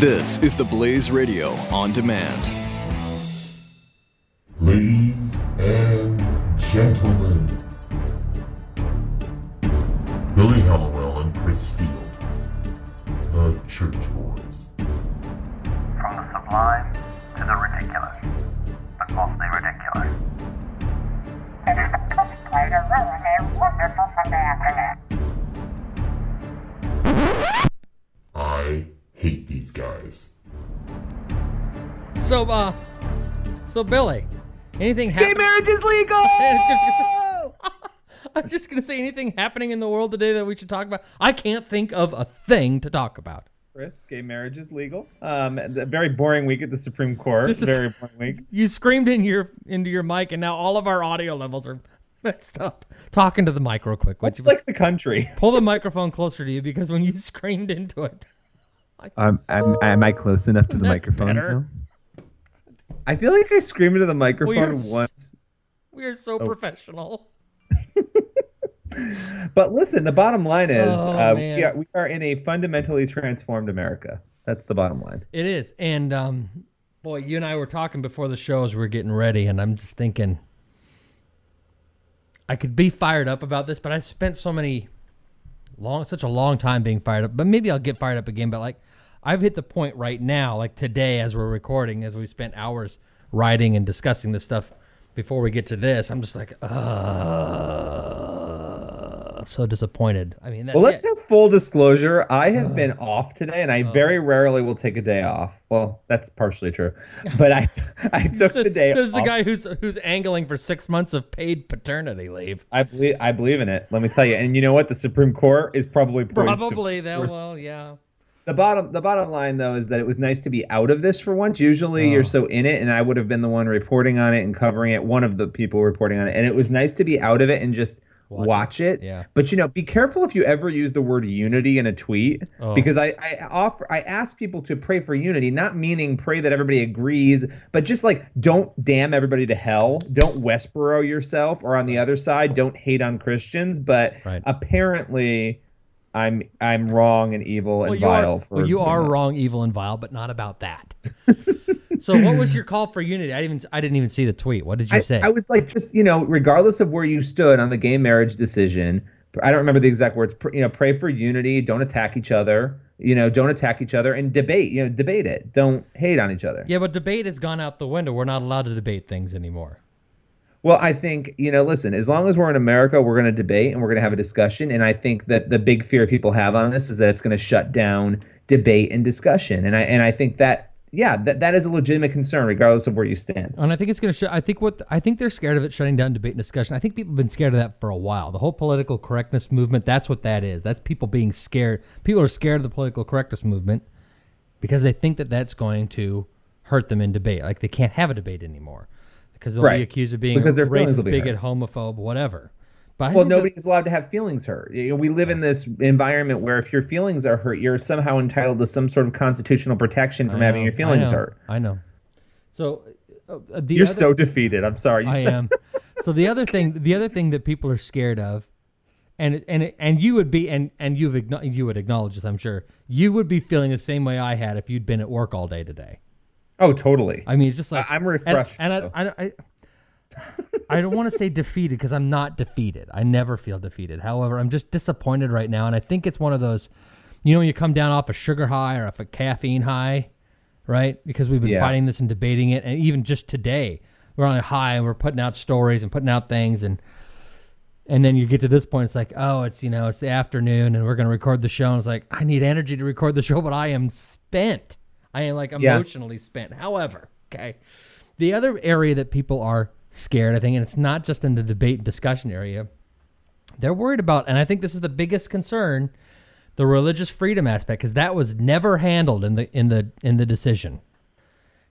This is the Blaze Radio on demand. Ladies and gentlemen, Billy Hallowell and Chris Field, the Church Boys. From the sublime these. So, uh, so Billy, anything Gay marriage is legal. I'm just gonna say anything happening in the world today that we should talk about. I can't think of a thing to talk about. Chris, gay marriage is legal. Um, a very boring week at the Supreme Court. Just a- very boring week. You screamed in your into your mic, and now all of our audio levels are messed up. Talking to the mic real quick. would Much like the country. pull the microphone closer to you because when you screamed into it, Um, am, am I close enough to the microphone? better. now? I feel like I scream into the microphone s- once. we are so Oh. professional. But listen, the bottom line is Oh, uh, we, are, we are in a fundamentally transformed America. That's the bottom line. It is, and um, boy, you and I were talking before the show as we were getting ready, and I'm just thinking, I could be fired up about this, but I spent so many long, such a long time being fired up. But maybe I'll get fired up again. But like, I've hit the point right now, like today, as we're recording, as we spent hours writing and discussing this stuff before we get to this, I'm just like, uh, so disappointed. I mean, that, Well, let's yeah. have full disclosure. I have been off today, and I very rarely will take a day off. Well, that's partially true, but I I took Says- the day Says the guy who's who's angling for six months of paid paternity leave. I believe I believe in it. Let me tell you. And you know what? The Supreme Court is probably Probably they'll well, yeah. The bottom the bottom line though is that it was nice to be out of this for once. Usually Oh. you're so in it and I would have been the one reporting on it and covering it, one of the people reporting on it. And it was nice to be out of it and just Watch watch, it. it. Yeah. But you know, be careful if you ever use the word unity in a tweet Oh. because I, I offer I ask people to pray for unity, not meaning pray that everybody agrees, but just like don't damn everybody to hell. Don't Westboro yourself or on the other side, don't hate on Christians. But Right. apparently I'm I'm wrong and evil and Well, you vile are, for well, you are that. wrong, evil, and vile, but not about that. so, what was your call for unity? I didn't even I didn't even see the tweet. What did you I, say? I was like, just you know, regardless of where you stood on the gay marriage decision, I don't remember the exact words. pr- You know, pray for unity. Don't attack each other. You know, don't attack each other and debate. You know, debate it. Don't hate on each other. yeah, but debate has gone out the window. We're not allowed to debate things anymore. Well, I think you know. Listen, as long as we're in America, we're going to debate and we're going to have a discussion. And I think that the big fear people have on this is that it's going to shut down debate and discussion. And I and I think that yeah, that that is a legitimate concern, regardless of where you stand. And I think it's going to. Sh- I think what I think they're scared of it shutting down debate and discussion. I think people have been scared of that for a while. The whole political correctness movement. That's what that is. That's people being scared. People are scared of the political correctness movement because they think that that's going to hurt them in debate. Like they can't have a debate anymore because they'll be accused of being Because their racist, be bigot, hurt. homophobe, whatever. But Well, nobody's allowed to have feelings hurt. You know, we live in this environment where if your feelings are hurt, you're somehow entitled to some sort of constitutional protection from I having your feelings I hurt. I know. So uh, uh, the You're other- so defeated. I'm sorry. You I am. So the other thing, the other thing that people are scared of, and and and you would be, and and you've you would acknowledge this, I'm sure. You would be feeling the same way I had if you'd been at work all day today. Oh, totally. I mean, it's just like I- I'm refreshed, and, though. I, I, I, I don't want to say defeated because I'm not defeated. I never feel defeated. However, I'm just disappointed right now, and I think it's one of those, you know, when you come down off a sugar high or off a caffeine high, right? Because we've been Yeah. fighting this and debating it, and even just today, we're on a high and we're putting out stories and putting out things, and and then you get to this point, it's like, oh, it's you know, it's the afternoon, and we're gonna record the show, and it's like, I need energy to record the show, but I am spent. I am like Yeah. emotionally spent. However, okay, the other area that people are scared, I think, and it's not just in the debate and discussion area, they're worried about, and I think this is the biggest concern, the religious freedom aspect, because that was never handled in the in the in the decision.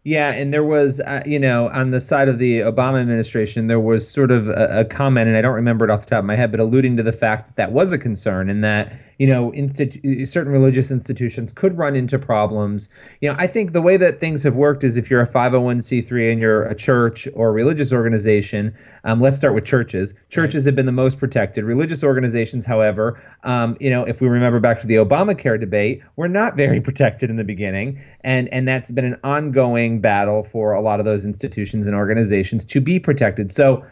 Yeah, and there was, uh, you know, on the side of the Obama administration, there was sort of a, a comment, and I don't remember it off the top of my head, but alluding to the fact that that was a concern, and that you know, institu- certain religious institutions could run into problems. You know, I think the way that things have worked is if you're a 501c3 and you're a church or a religious organization, um, let's start with churches. Churches have been the most protected. Religious organizations, however, um, you know, if we remember back to the Obamacare debate, were not very protected in the beginning, and and that's been an ongoing battle for a lot of those institutions and organizations to be protected. So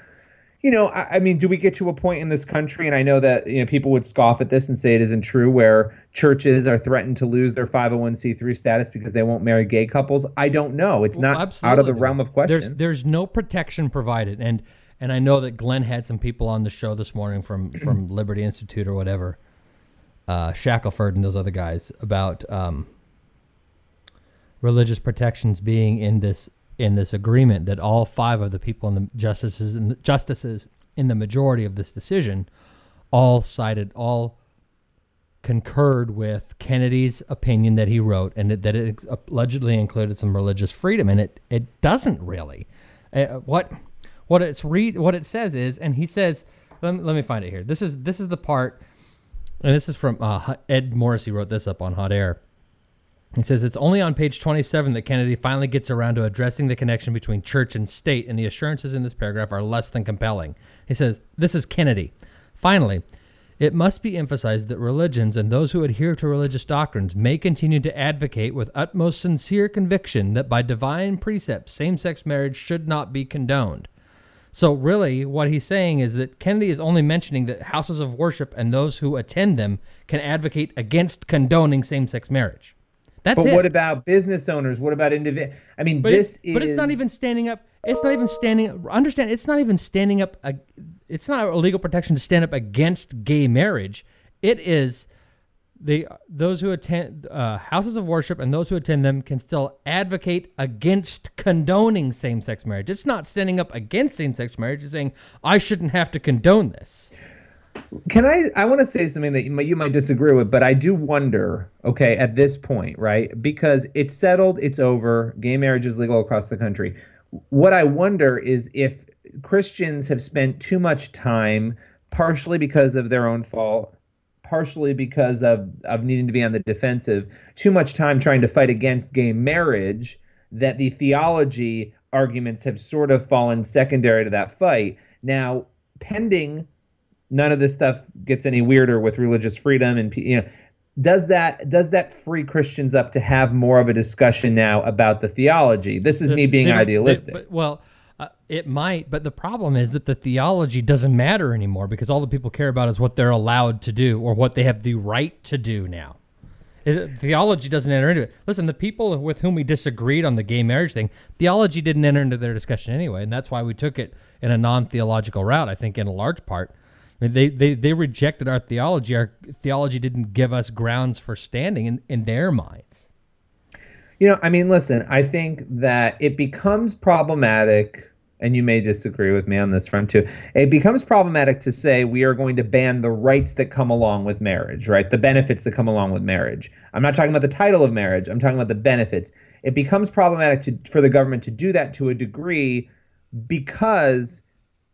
you know, I, I, mean, do we get to a point in this country, and I know that you know people would scoff at this and say it isn't true, where churches are threatened to lose their 501c3 status because they won't marry gay couples? I don't know. It's well, not out of the realm of question. There's there's no protection provided, and and I know that Glenn had some people on the show this morning from from Liberty Institute or whatever, uh, Shackelford and those other guys about um, religious protections being in this in this agreement that all five of the people in the justices and the justices in the majority of this decision all cited all concurred with Kennedy's opinion that he wrote and that it allegedly included some religious freedom and it. It doesn't really. Uh, what what it's read what it says is and he says let me, let me find it here. This is this is the part and this is from uh, Ed Morrissey wrote this up on Hot Air he says it's only on page 27 that Kennedy finally gets around to addressing the connection between church and state, and the assurances in this paragraph are less than compelling. He says, This is Kennedy. Finally, it must be emphasized that religions and those who adhere to religious doctrines may continue to advocate with utmost sincere conviction that by divine precepts same sex marriage should not be condoned. So, really, what he's saying is that Kennedy is only mentioning that houses of worship and those who attend them can advocate against condoning same sex marriage. That's but it. what about business owners? What about individual? I mean, but this is. But it's not even standing up. It's not even standing. Understand? It's not even standing up. It's not a legal protection to stand up against gay marriage. It is the those who attend uh, houses of worship and those who attend them can still advocate against condoning same-sex marriage. It's not standing up against same-sex marriage. It's saying I shouldn't have to condone this. Can I? I want to say something that you might, you might disagree with, but I do wonder. Okay, at this point, right? Because it's settled, it's over. Gay marriage is legal across the country. What I wonder is if Christians have spent too much time, partially because of their own fault, partially because of of needing to be on the defensive, too much time trying to fight against gay marriage, that the theology arguments have sort of fallen secondary to that fight. Now, pending none of this stuff gets any weirder with religious freedom and you know does that does that free Christians up to have more of a discussion now about the theology? This is the, me being idealistic. They, but, well, uh, it might, but the problem is that the theology doesn't matter anymore because all the people care about is what they're allowed to do or what they have the right to do now. It, theology doesn't enter into it. Listen, the people with whom we disagreed on the gay marriage thing, theology didn't enter into their discussion anyway, and that's why we took it in a non-theological route. I think in a large part I mean, they, they, they rejected our theology. Our theology didn't give us grounds for standing in, in their minds. You know, I mean, listen, I think that it becomes problematic, and you may disagree with me on this front too. It becomes problematic to say we are going to ban the rights that come along with marriage, right? The benefits that come along with marriage. I'm not talking about the title of marriage, I'm talking about the benefits. It becomes problematic to, for the government to do that to a degree because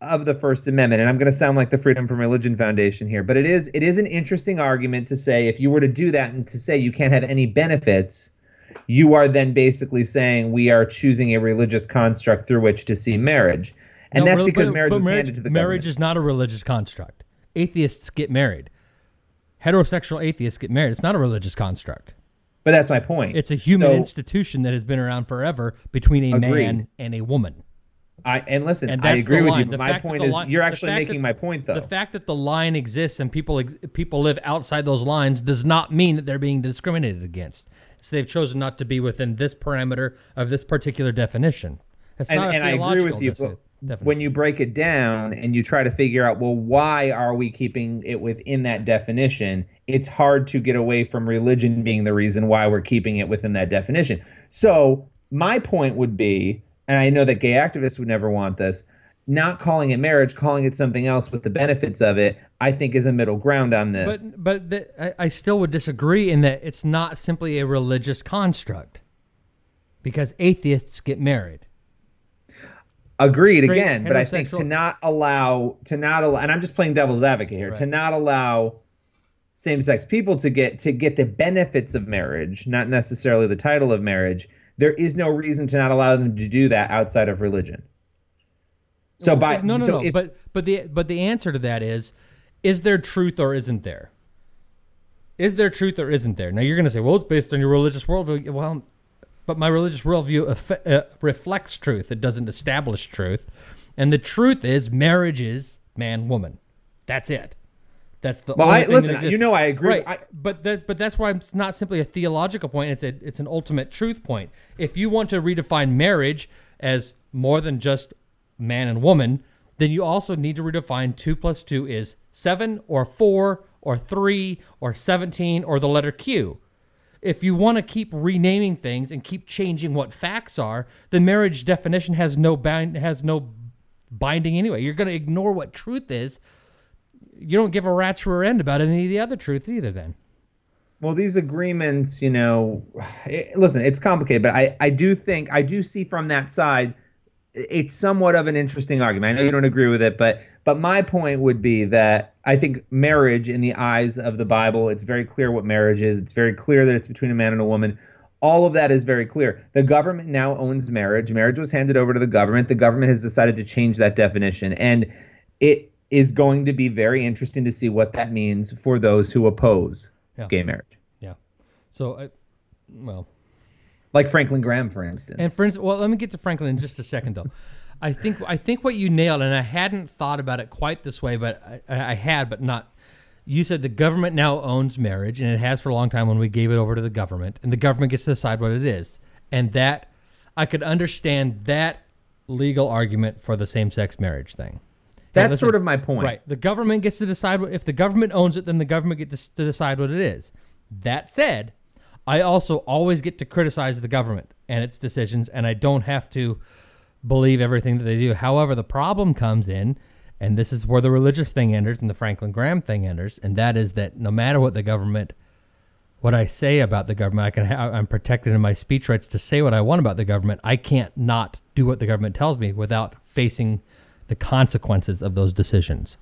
of the First Amendment, and I'm going to sound like the Freedom from Religion Foundation here, but it is it is an interesting argument to say if you were to do that and to say you can't have any benefits, you are then basically saying we are choosing a religious construct through which to see marriage, and no, that's because but, marriage but was marriage, handed to the marriage government. is not a religious construct. Atheists get married. Heterosexual atheists get married. It's not a religious construct. But that's my point. It's a human so, institution that has been around forever between a agreed. man and a woman. I and listen, and I agree with you. But my point is, line, you're actually making that, my point, though. The fact that the line exists and people ex, people live outside those lines does not mean that they're being discriminated against. So they've chosen not to be within this parameter of this particular definition. That's and, not and I agree with you. But when you break it down and you try to figure out, well, why are we keeping it within that definition? It's hard to get away from religion being the reason why we're keeping it within that definition. So my point would be and I know that gay activists would never want this, not calling it marriage, calling it something else with the benefits of it, I think is a middle ground on this. But but the, I, I still would disagree in that it's not simply a religious construct, because atheists get married. Agreed Straight, again, but I think to not allow to not allow, and I'm just playing devil's advocate here, right. to not allow same-sex people to get to get the benefits of marriage, not necessarily the title of marriage, there is no reason to not allow them to do that outside of religion. So by no, no, so no. if- but but the but the answer to that is, is there truth or isn't there? Is there truth or isn't there? Now you're going to say, well, it's based on your religious worldview. Well, but my religious worldview uh, reflects truth. It doesn't establish truth, and the truth is marriage is man woman. That's it. That's the Well, only I- thing that listen, exists. you know I agree. Right, I- but that but that's why it's not simply a theological point. It's a it's an ultimate truth point. If you want to redefine marriage as more than just man and woman, then you also need to redefine two plus two is seven or four or three or seventeen or the letter Q. If you want to keep renaming things and keep changing what facts are, the marriage definition has no bind has no binding anyway. You're going to ignore what truth is. You don't give a rat's rear end about any of the other truths either. Then Well, these agreements, you know, it, listen, it's complicated, but I, I do think, I do see from that side, it's somewhat of an interesting argument. I know you don't agree with it, but but my point would be that I think marriage, in the eyes of the Bible, it's very clear what marriage is. It's very clear that it's between a man and a woman. All of that is very clear. The government now owns marriage. Marriage was handed over to the government. The government has decided to change that definition, and it is going to be very interesting to see what that means for those who oppose Yeah. gay marriage. yeah. So I, well, like Franklin Graham, for instance. And for instance, well, let me get to Franklin in just a second, though. I think I think what you nailed, and I hadn't thought about it quite this way, but I, I had, but not. You said the government now owns marriage, and it has for a long time when we gave it over to the government, and the government gets to decide what it is, and that I could understand that legal argument for the same-sex marriage thing. That's listen, sort of my point. Right. The government gets to decide what, if the government owns it, then the government gets to decide what it is. That said, I also always get to criticize the government and its decisions, and I don't have to believe everything that they do. However, the problem comes in, and this is where the religious thing enters and the Franklin Graham thing enters, and that is that no matter what the government, what I say about the government, I can ha- I'm protected in my speech rights to say what I want about the government. I can't not do what the government tells me without facing the consequences of those decisions.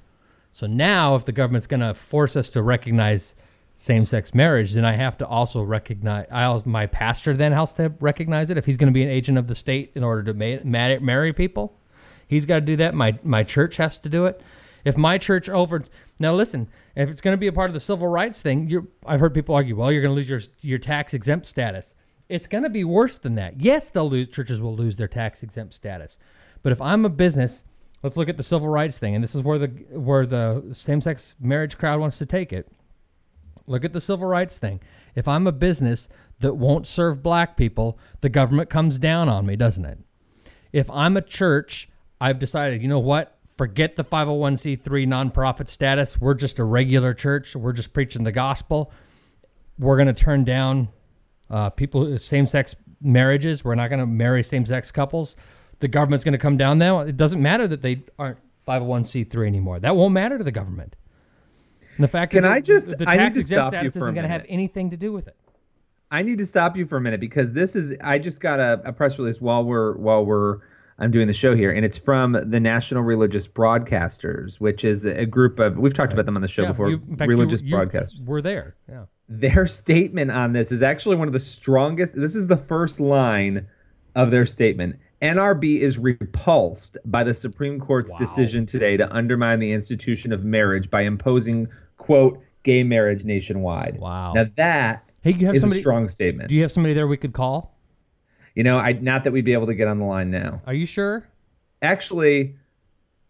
So now, if the government's going to force us to recognize same-sex marriage, then I have to also recognize. I my pastor then has to recognize it if he's going to be an agent of the state in order to ma- ma- marry people. He's got to do that. My my church has to do it. If my church over now, listen. If it's going to be a part of the civil rights thing, I've heard people argue, well, you're going to lose your your tax exempt status. It's going to be worse than that. Yes, they'll lose. Churches will lose their tax exempt status. But if I'm a business, let's look at the civil rights thing, and this is where the where the same sex marriage crowd wants to take it. Look at the civil rights thing. If I'm a business that won't serve black people, the government comes down on me, doesn't it? If I'm a church, I've decided, you know what? Forget the 501c3 nonprofit status. We're just a regular church. We're just preaching the gospel. We're going to turn down uh, people, same sex marriages. We're not going to marry same sex couples. The government's going to come down now. It doesn't matter that they aren't 501c3 anymore. That won't matter to the government. And the fact Can is, that I just- the I need tax to exempt stop you status isn't going to have anything to do with it. I need to stop you for a minute because this is I just got a, a press release while we're while we're I'm doing the show here, and it's from the National Religious Broadcasters, which is a group of we've talked about them on the show Yeah, before. you- fact, religious you, you broadcasters. We're there. Yeah. Their statement on this is actually one of the strongest. This is the first line of their statement. NRB is repulsed by the Supreme Court's decision today to undermine the institution of marriage by imposing quote gay marriage nationwide. Wow. Now that Hey, you have is somebody. a strong statement. Do you have somebody there we could call? You know, I not that we'd be able to get on the line now. Are you sure? Actually,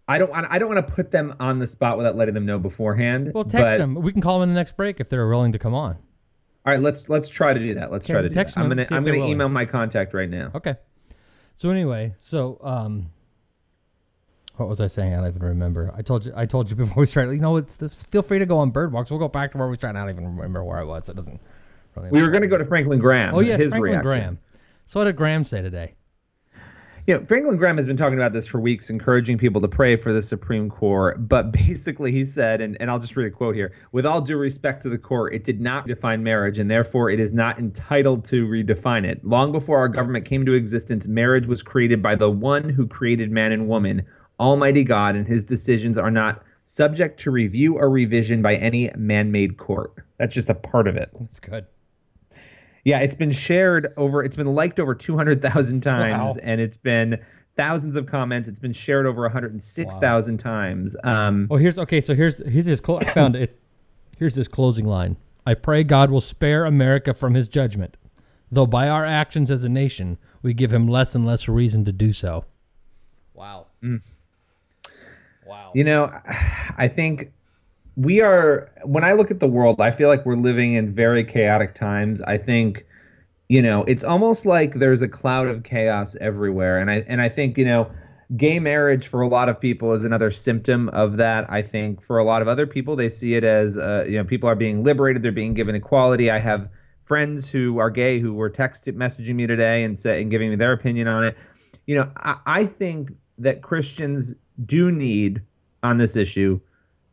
I don't want I don't want to put them on the spot without letting them know beforehand. Well, text but- them. We can call them in the next break if they're willing to come on. All right, let's let's try to do that. Let's Okay, try to do that. I'm gonna I'm gonna willing. email my contact right now. Okay. So anyway, so um, what was I saying? I don't even remember. I told you. I told you before we started. You know, it's, it's, feel free to go on bird walks. We'll go back to where we started. I don't even remember where I was. It doesn't. Really We were gonna go to Franklin Graham. Oh yes, his Franklin reaction. Graham. So what did Graham say today? You know, Franklin Graham has been talking about this for weeks, encouraging people to pray for the Supreme Court. But basically, he said, and, and I'll just read a quote here with all due respect to the court, it did not define marriage, and therefore it is not entitled to redefine it. Long before our government came to existence, marriage was created by the one who created man and woman, Almighty God, and his decisions are not subject to review or revision by any man-made court. That's just a part of it. That's good. Yeah, it's been shared over. It's been liked over two hundred thousand times, Wow. and it's been thousands of comments. It's been shared over one hundred and six thousand times. Um, Oh, here's okay. So here's here's his. Clo- I found it. Here's this closing line. I pray God will spare America from His judgment, though by our actions as a nation we give Him less and less reason to do so. Wow. Mm. Wow. You know, I think we are when I look at the world, I feel like we're living in very chaotic times. I think you know, it's almost like there's a cloud of chaos everywhere and I and I think, you know, gay marriage for a lot of people is another symptom of that. I think for a lot of other people they see it as uh, you know, people are being liberated, they're being given equality. I have friends who are gay who were text messaging me today and say, and giving me their opinion on it. You know, I, I think that Christians do need on this issue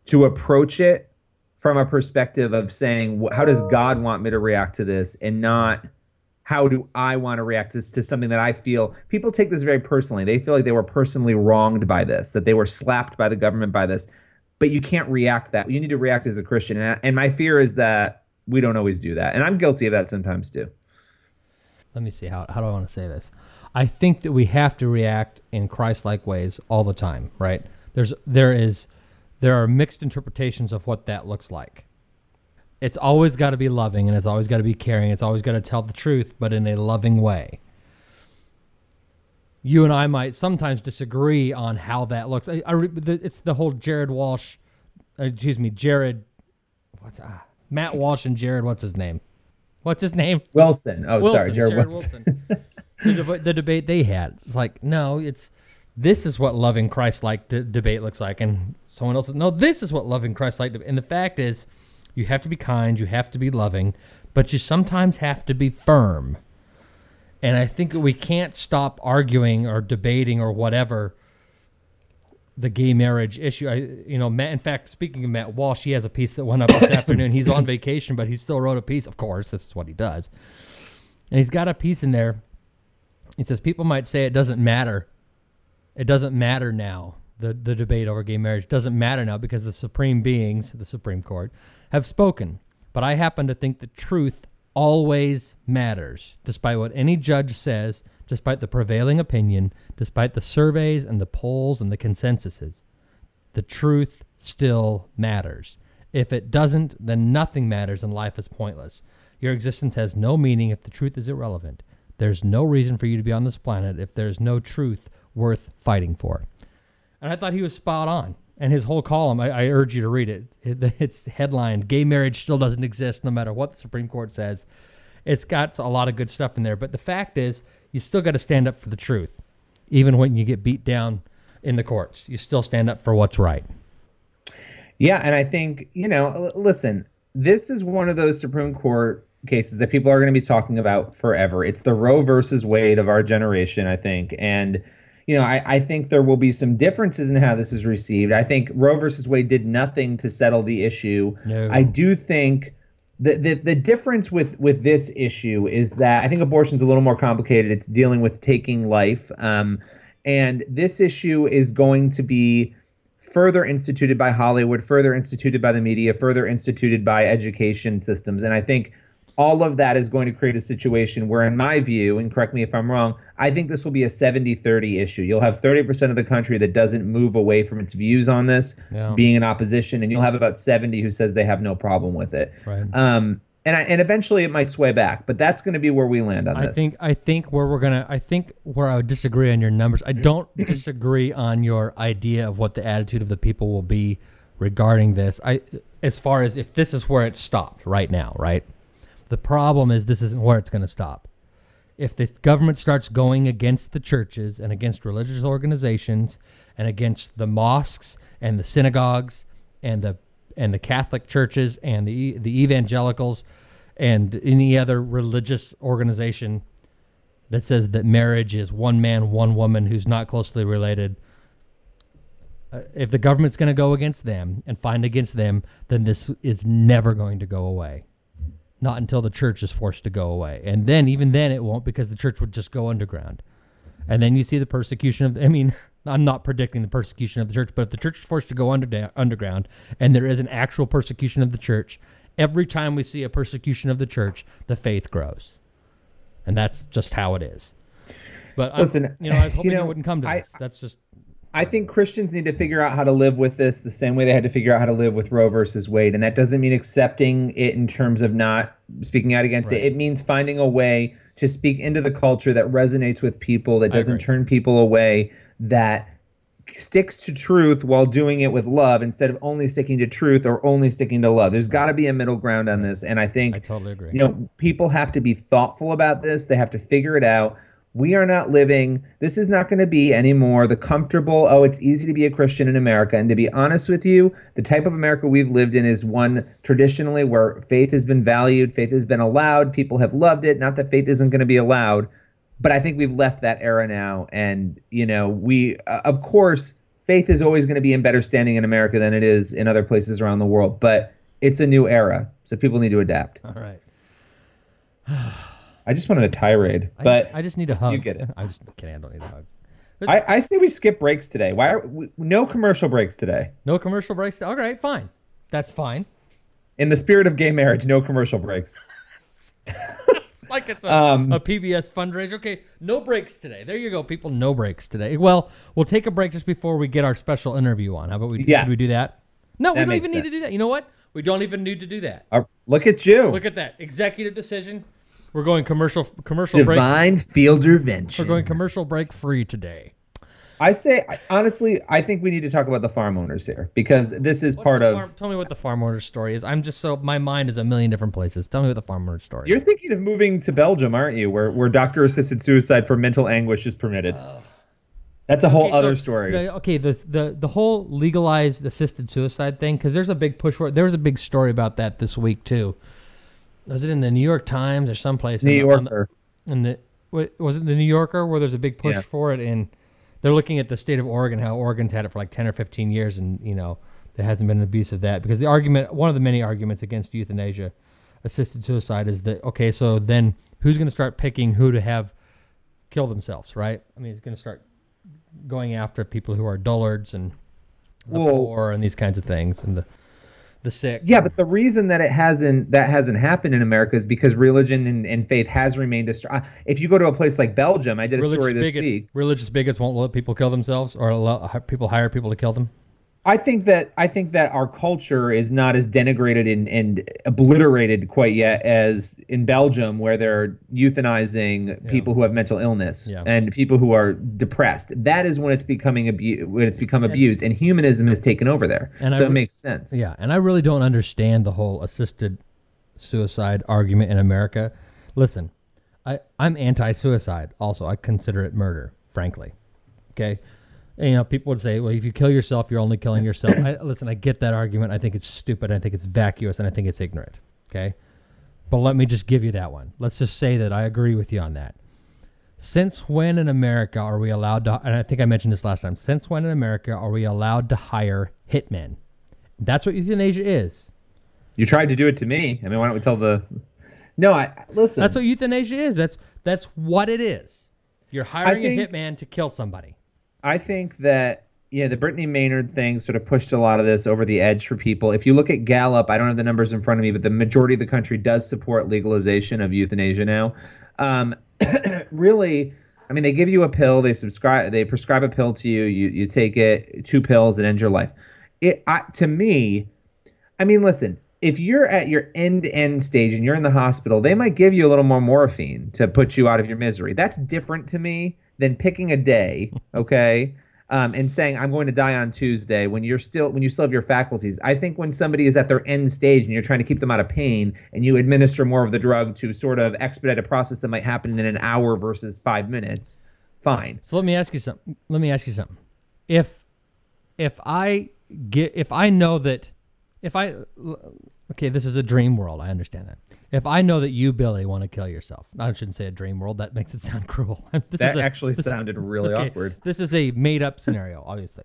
to approach it from a perspective of saying, how does God want me to react to this, and not how do I want to react to, to something that I feel. People take this very personally. They feel like they were personally wronged by this, that they were slapped by the government by this. But you can't react that. You need to react as a Christian. And, I- and my fear is that we don't always do that. And I'm guilty of that sometimes too. Let me see how how do I want to say this? I think that we have to react in Christ-like ways all the time, right? There's there is there are mixed interpretations of what that looks like. It's always got to be loving and it's always got to be caring. It's always got to tell the truth, but in a loving way. You and I might sometimes disagree on how that looks. I, I re- the, it's the whole Jared Walsh, uh, excuse me, Jared, what's ah, Matt Walsh and Jared. What's his name? What's his name? Wilson. Oh, sorry, Jared, Jared Wilson. Wilson. the, deba- the debate they had. It's like, no, it's this is what loving Christ-like de- debate looks like, and someone else says, no, this is what loving Christ-like. De-. And the fact is, you have to be kind, you have to be loving, but you sometimes have to be firm. And I think we can't stop arguing or debating or whatever the gay marriage issue. I, you know, Matt. In fact, speaking of Matt Walsh, he has a piece that went up this afternoon. He's on vacation, but he still wrote a piece. Of course, this is what he does. And he's got a piece in there. He says people might say it doesn't matter. It doesn't matter now. The the debate over gay marriage doesn't matter now because the supreme beings, the Supreme Court, have spoken. But I happen to think the truth always matters, despite what any judge says, despite the prevailing opinion, despite the surveys and the polls and the consensuses. The truth still matters. If it doesn't, then nothing matters and life is pointless. Your existence has no meaning if the truth is irrelevant. There's no reason for you to be on this planet if there's no truth worth fighting for. And I thought he was spot on. And his whole column, I, I urge you to read it. it. It's headlined Gay Marriage Still Doesn't Exist, no matter what the Supreme Court says. It's got a lot of good stuff in there. But the fact is, you still got to stand up for the truth. Even when you get beat down in the courts, you still stand up for what's right. Yeah, and I think you know, listen, this is one of those Supreme Court cases that people are going to be talking about forever. It's the Roe versus Wade of our generation, I think, and you know, I, I think there will be some differences in how this is received. I think Roe versus Wade did nothing to settle the issue. No. I do think the, the the difference with with this issue is that I think abortion's a little more complicated. It's dealing with taking life, um, and this issue is going to be further instituted by Hollywood, further instituted by the media, further instituted by education systems, and I think all of that is going to create a situation where, in my view, and correct me if I'm wrong, I think this will be a 70 30 issue. You'll have 30% of the country that doesn't move away from its views on this, Yeah. being in opposition, and you'll have about 70 who says they have no problem with it. Right. Um, and, I, and eventually it might sway back, but that's going to be where we land on I this. think I think where we're gonna I think where I would disagree on your numbers. I don't disagree on your idea of what the attitude of the people will be regarding this. I as far as if this is where it stopped right now, right? The problem is this isn't where it's going to stop. If the government starts going against the churches and against religious organizations and against the mosques and the synagogues and the and the Catholic churches and the the evangelicals and any other religious organization that says that marriage is one man, one woman who's not closely related. Uh, if the government's going to go against them and find against them, then this is never going to go away. Not until the church is forced to go away. And then, even then, it won't because the church would just go underground. And then you see the persecution of, I mean, I'm not predicting the persecution of the church, but if the church is forced to go under, underground and there is an actual persecution of the church, every time we see a persecution of the church, the faith grows. And that's just how it is. But I- Listen, you know, I was hoping you know, it wouldn't come to I- this. That's just I think Christians need to figure out how to live with this the same way they had to figure out how to live with Roe versus Wade. And that doesn't mean accepting it in terms of not speaking out against Right. it. It means finding a way to speak into the culture that resonates with people, that doesn't turn people away, that sticks to truth while doing it with love instead of only sticking to truth or only sticking to love. There's got to be a middle ground on this. And I think I totally agree. you know, people have to be thoughtful about this. They have to figure it out. We are not living, this is not going to be anymore the comfortable, oh, it's easy to be a Christian in America. And to be honest with you, the type of America we've lived in is one traditionally where faith has been valued, faith has been allowed, people have loved it. Not that faith isn't going to be allowed, but I think we've left that era now. And, you know, we, uh, of course, faith is always going to be in better standing in America than it is in other places around the world. But it's a new era. So people need to adapt. All right. I just wanted a tirade, I but just, I just need a hug. you get it. I just kidding. I don't need a hug. I, I say we skip breaks today. Why are we, no commercial breaks today? No commercial breaks. All right, fine. That's fine. In the spirit of gay marriage, no commercial breaks. it's Like it's a, Um, a PBS fundraiser. Okay, no breaks today. There you go, people. No breaks today. Well, we'll take a break just before we get our special interview on. How about we, Yes. we do that? No, we don't even need to do that. You know what? We don't even need to do that. Uh, look at you, Look at that executive decision. We're going commercial commercial break. divine fieldervention. We're going commercial break free today. I say honestly, I think we need to talk about the farm owners here because this is What's part the of. farm- tell me what the farm owner story is. I'm just so my mind is a million different places. Tell me what the farm owner story. Is. You're is. thinking of moving to Belgium, aren't you? Where where doctor assisted suicide for mental anguish is permitted. That's a whole Okay, so other story. the- okay, the the the whole legalized assisted suicide thing because there's a big push for it. There was a big story about that this week too. Was it in the New York Times or someplace? New in the- on the- Yorker. in the was it the New Yorker where there's a big push Yeah. for it and they're looking at the state of Oregon how Oregon's had it for like 10 or 15 years and you know there hasn't been an abuse of that because the argument one of the many arguments against euthanasia assisted suicide is that okay so then who's going to start picking who to have kill themselves right I mean it's going to start going after people who are dullards and the Well- poor and these kinds of things and the the sick Yeah, but the reason that it hasn't that hasn't happened in America is because religion and, and faith has remained a. If you go to a place like Belgium, I did a religious story this bigots week. religious bigots won't let people kill themselves or allow, people hire people to kill them I think that I think that our culture is not as denigrated and, and obliterated quite yet as in Belgium, where they're euthanizing people who have mental illness Yeah. and people who are depressed. That is when it's becoming abu- when it's become abused, and humanism has taken over there. And so re- it makes sense. Yeah, and I really don't understand the whole assisted suicide argument in America. Listen, I, I'm anti-suicide. Also, I consider it murder, frankly. Okay, and, you know, people would say, "Well, if you kill yourself, you're only killing yourself." I, listen, I get that argument. I think it's stupid. I think it's vacuous, and I think it's ignorant. Okay, but let me just give you that one. Let's just say that I agree with you on that. Since when in America are we allowed to? And I think I mentioned this last time. Since when in America are we allowed to hire hitmen? That's what euthanasia is. You tried to do it to me. I mean, why don't we tell the? No, I listen. That's what euthanasia is. That's that's what it is. You're hiring think- a hitman to kill somebody. I think that yeah, the Brittany Maynard thing sort of pushed a lot of this over the edge for people. If you look at Gallup, I don't have the numbers in front of me, but the majority of the country does support legalization of euthanasia now. Um, really, I mean, they give you a pill, they subscribe, they prescribe a pill to you, you you take it, two pills, it ends your life. It I, to me, I mean, listen, if you're at your end end stage and you're in the hospital, they might give you a little more morphine to put you out of your misery. That's different to me than picking a day, okay, um, and saying I'm going to die on Tuesday when you're still when you still have your faculties. I think when somebody is at their end stage and you're trying to keep them out of pain and you administer more of the drug to sort of expedite a process that might happen in an hour versus five minutes, fine. So let me ask you something. Let me ask you something. If if I get if I know that if I okay, this is a dream world. I understand that. If I know that you, Billy, want to kill yourself, I shouldn't say a dream world. That makes it sound cruel. this That is a- actually this- sounded really okay, awkward. This is a made up scenario, obviously.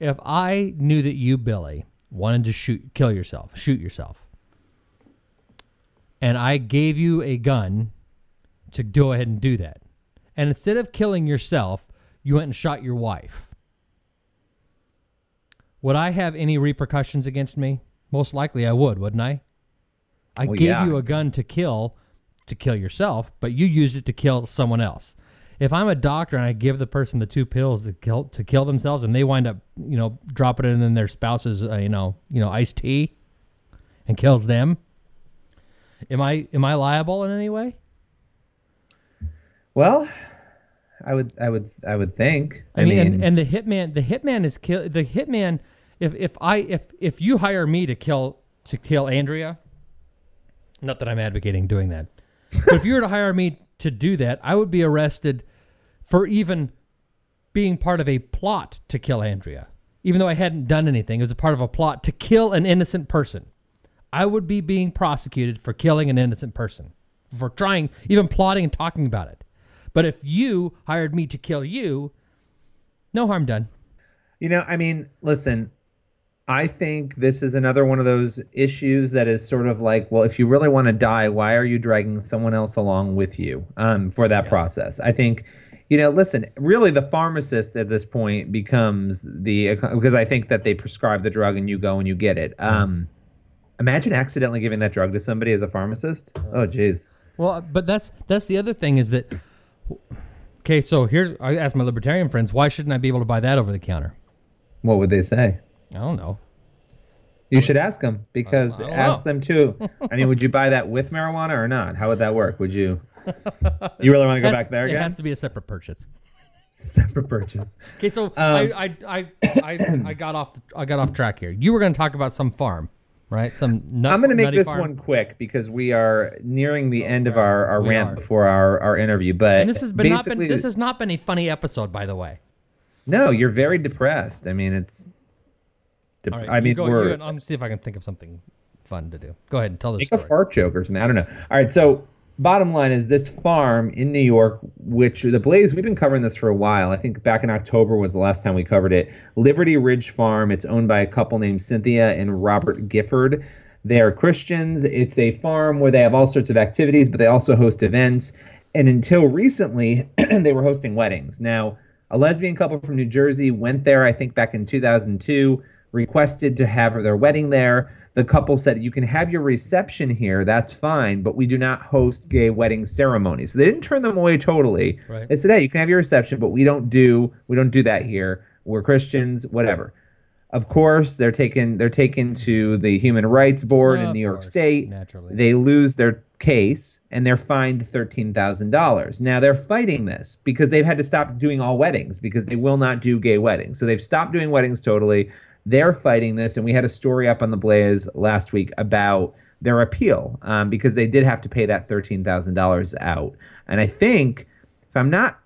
If I knew that you, Billy, wanted to shoot, kill yourself, shoot yourself, and I gave you a gun to go ahead and do that, and instead of killing yourself, you went and shot your wife. Would I have any repercussions against me? Most likely I would, wouldn't I? I Well, gave yeah. you a gun to kill, to kill yourself, but you used it to kill someone else. If I'm a doctor and I give the person the two pills to kill to kill themselves, and they wind up, you know, dropping it in their spouse's, uh, you know, you know, iced tea, and kills them, am I am I liable in any way? Well, I would, I would, I would think. I, mean, and, and the hitman, the hitman is kill the hitman. If if I if if you hire me to kill to kill Andrea, not that I'm advocating doing that, but if you were to hire me to do that, I would be arrested for even being part of a plot to kill Andrea, even though I hadn't done anything. It was a part of a plot to kill an innocent person. I would be being prosecuted for killing an innocent person, for trying, even plotting and talking about it. But if you hired me to kill you, no harm done. You know, I mean, listen, I think this is another one of those issues that is sort of like, well, if you really want to die, why are you dragging someone else along with you um, for that process? I think, you know, listen, really the pharmacist at this point becomes the, because I think that they prescribe the drug and you go and you get it. Um, imagine accidentally giving that drug to somebody as a pharmacist. Oh, jeez. Well, but that's that's the other thing is that. Okay, so here's I asked my libertarian friends, why shouldn't I be able to buy that over the counter? What would they say? I don't know. You should ask them because ask know. them too. I mean, would you buy that with marijuana or not? How would that work? Would you? You really want to go back there It has to be a separate purchase. Separate purchase. Okay, so Um, I, I, I, I, I got off I got off track here. You were going to talk about some farm, right? Some nut, I'm going to make this farm. one quick because we are nearing the end of our, our We rant are. before our, our interview. But And this has been not been this has not been a funny episode, by the way. no, you're very depressed. I mean, it's. Dep- All right, I mean, go, we're I'm gonna see if I can think of something fun to do. Go ahead and tell the Make story. a fart joke or something. I don't know. All right. So, bottom line is this farm in New York, which the Blaze, we've been covering this for a while. I think back in October was the last time we covered it. Liberty Ridge Farm. It's owned by a couple named Cynthia and Robert Gifford. They are Christians. It's a farm where they have all sorts of activities, but they also host events. And until recently, they were hosting weddings. Now, a lesbian couple from New Jersey went there, I think back in 2002, requested to have their wedding there. The couple said, You can have your reception here, that's fine, but we do not host gay wedding ceremonies. So they didn't turn them away totally. Right. They said, Hey, you can have your reception, but we don't do we don't do that here. We're Christians, whatever. Of course, they're taken they're taken to the Human Rights Board in New York course, State. naturally. They lose their case and they're fined $13,000. Now they're fighting this because they've had to stop doing all weddings because they will not do gay weddings. So they've stopped doing weddings totally. They're fighting this. And we had a story up on the Blaze last week about their appeal um, because they did have to pay that $13,000 out. And I think, if I'm not,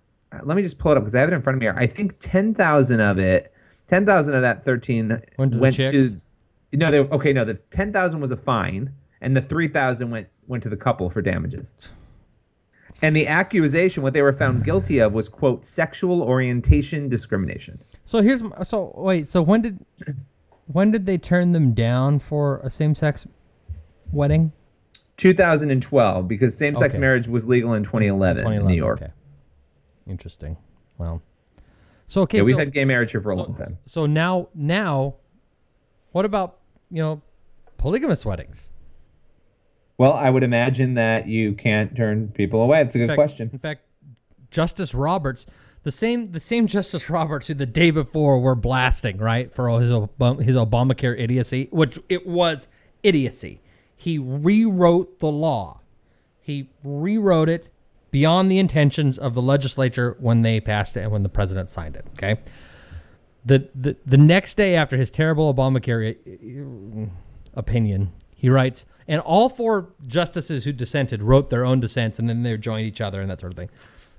let me just pull it up because I have it in front of me here. I think 10,000 of it, 10,000 of that 13 Went to the chicks? no, they okay. No, the ten thousand was a fine, and the three thousand went went to the couple for damages. And the accusation, what they were found guilty of, was quote sexual orientation discrimination. So here's my, so wait. So when did when did they turn them down for a same sex wedding? 2012, because same-sex Okay. marriage was legal in 2011, in 2011, New York. Okay. Interesting. Well, so okay. Yeah, we've so, had gay marriage here for a so, long time. so now now, what about you know polygamous weddings? Well, I would imagine that you can't turn people away. It's a good In fact- question. In fact, Justice Roberts, the same the same Justice Roberts who the day before were blasting right for all his his Obamacare idiocy, which it was idiocy. He rewrote the law. He rewrote it beyond the intentions of the legislature when they passed it and when the president signed it. Okay. The the the next day after his terrible Obamacare uh, opinion, he writes, and all four justices who dissented wrote their own dissents, and then they joined each other and that sort of thing.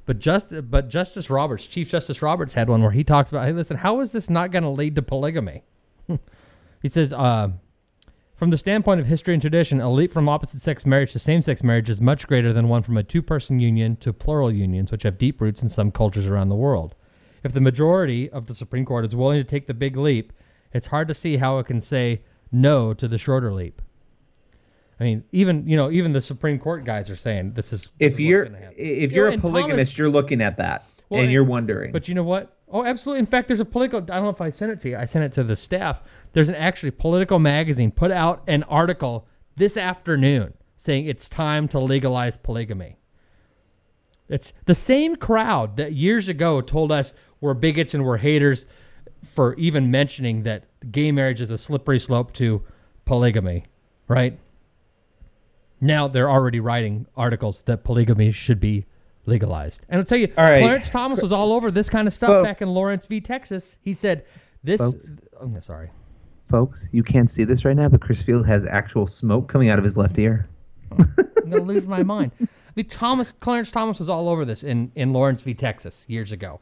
But just but Justice Roberts, Chief Justice Roberts, had one where he talks about, hey, listen, how is this not going to lead to polygamy? he says, uh, from the standpoint of history and tradition, a leap from opposite sex marriage to same sex marriage is much greater than one from a two person union to plural unions, which have deep roots in some cultures around the world. If the majority of the Supreme Court is willing to take the big leap, it's hard to see how it can say no to the shorter leap. I mean, even you know, even the Supreme Court guys are saying this is this is If what's you're gonna if You know, you're a polygamist, Thomas- you're looking at that. Well, and and- you're wondering. But you know what? Oh, absolutely. In fact, there's a Politico. I don't know if I sent it to you. I sent it to the staff. There's an actually Politico magazine put out an article this afternoon saying it's time to legalize polygamy. It's the same crowd that years ago told us we're bigots and we're haters for even mentioning that gay marriage is a slippery slope to polygamy, right? Now they're already writing articles that polygamy should be legalized. And I'll tell you, right. Clarence Thomas was all over this kind of stuff Folks. back in Lawrence v. Texas. He said this. Folks. Oh, sorry. Folks, you can't see this right now, but Chris Field has actual smoke coming out of his left ear. Oh, I'm gonna lose my mind. The Thomas Clarence Thomas was all over this in, in Lawrence v. Texas years ago,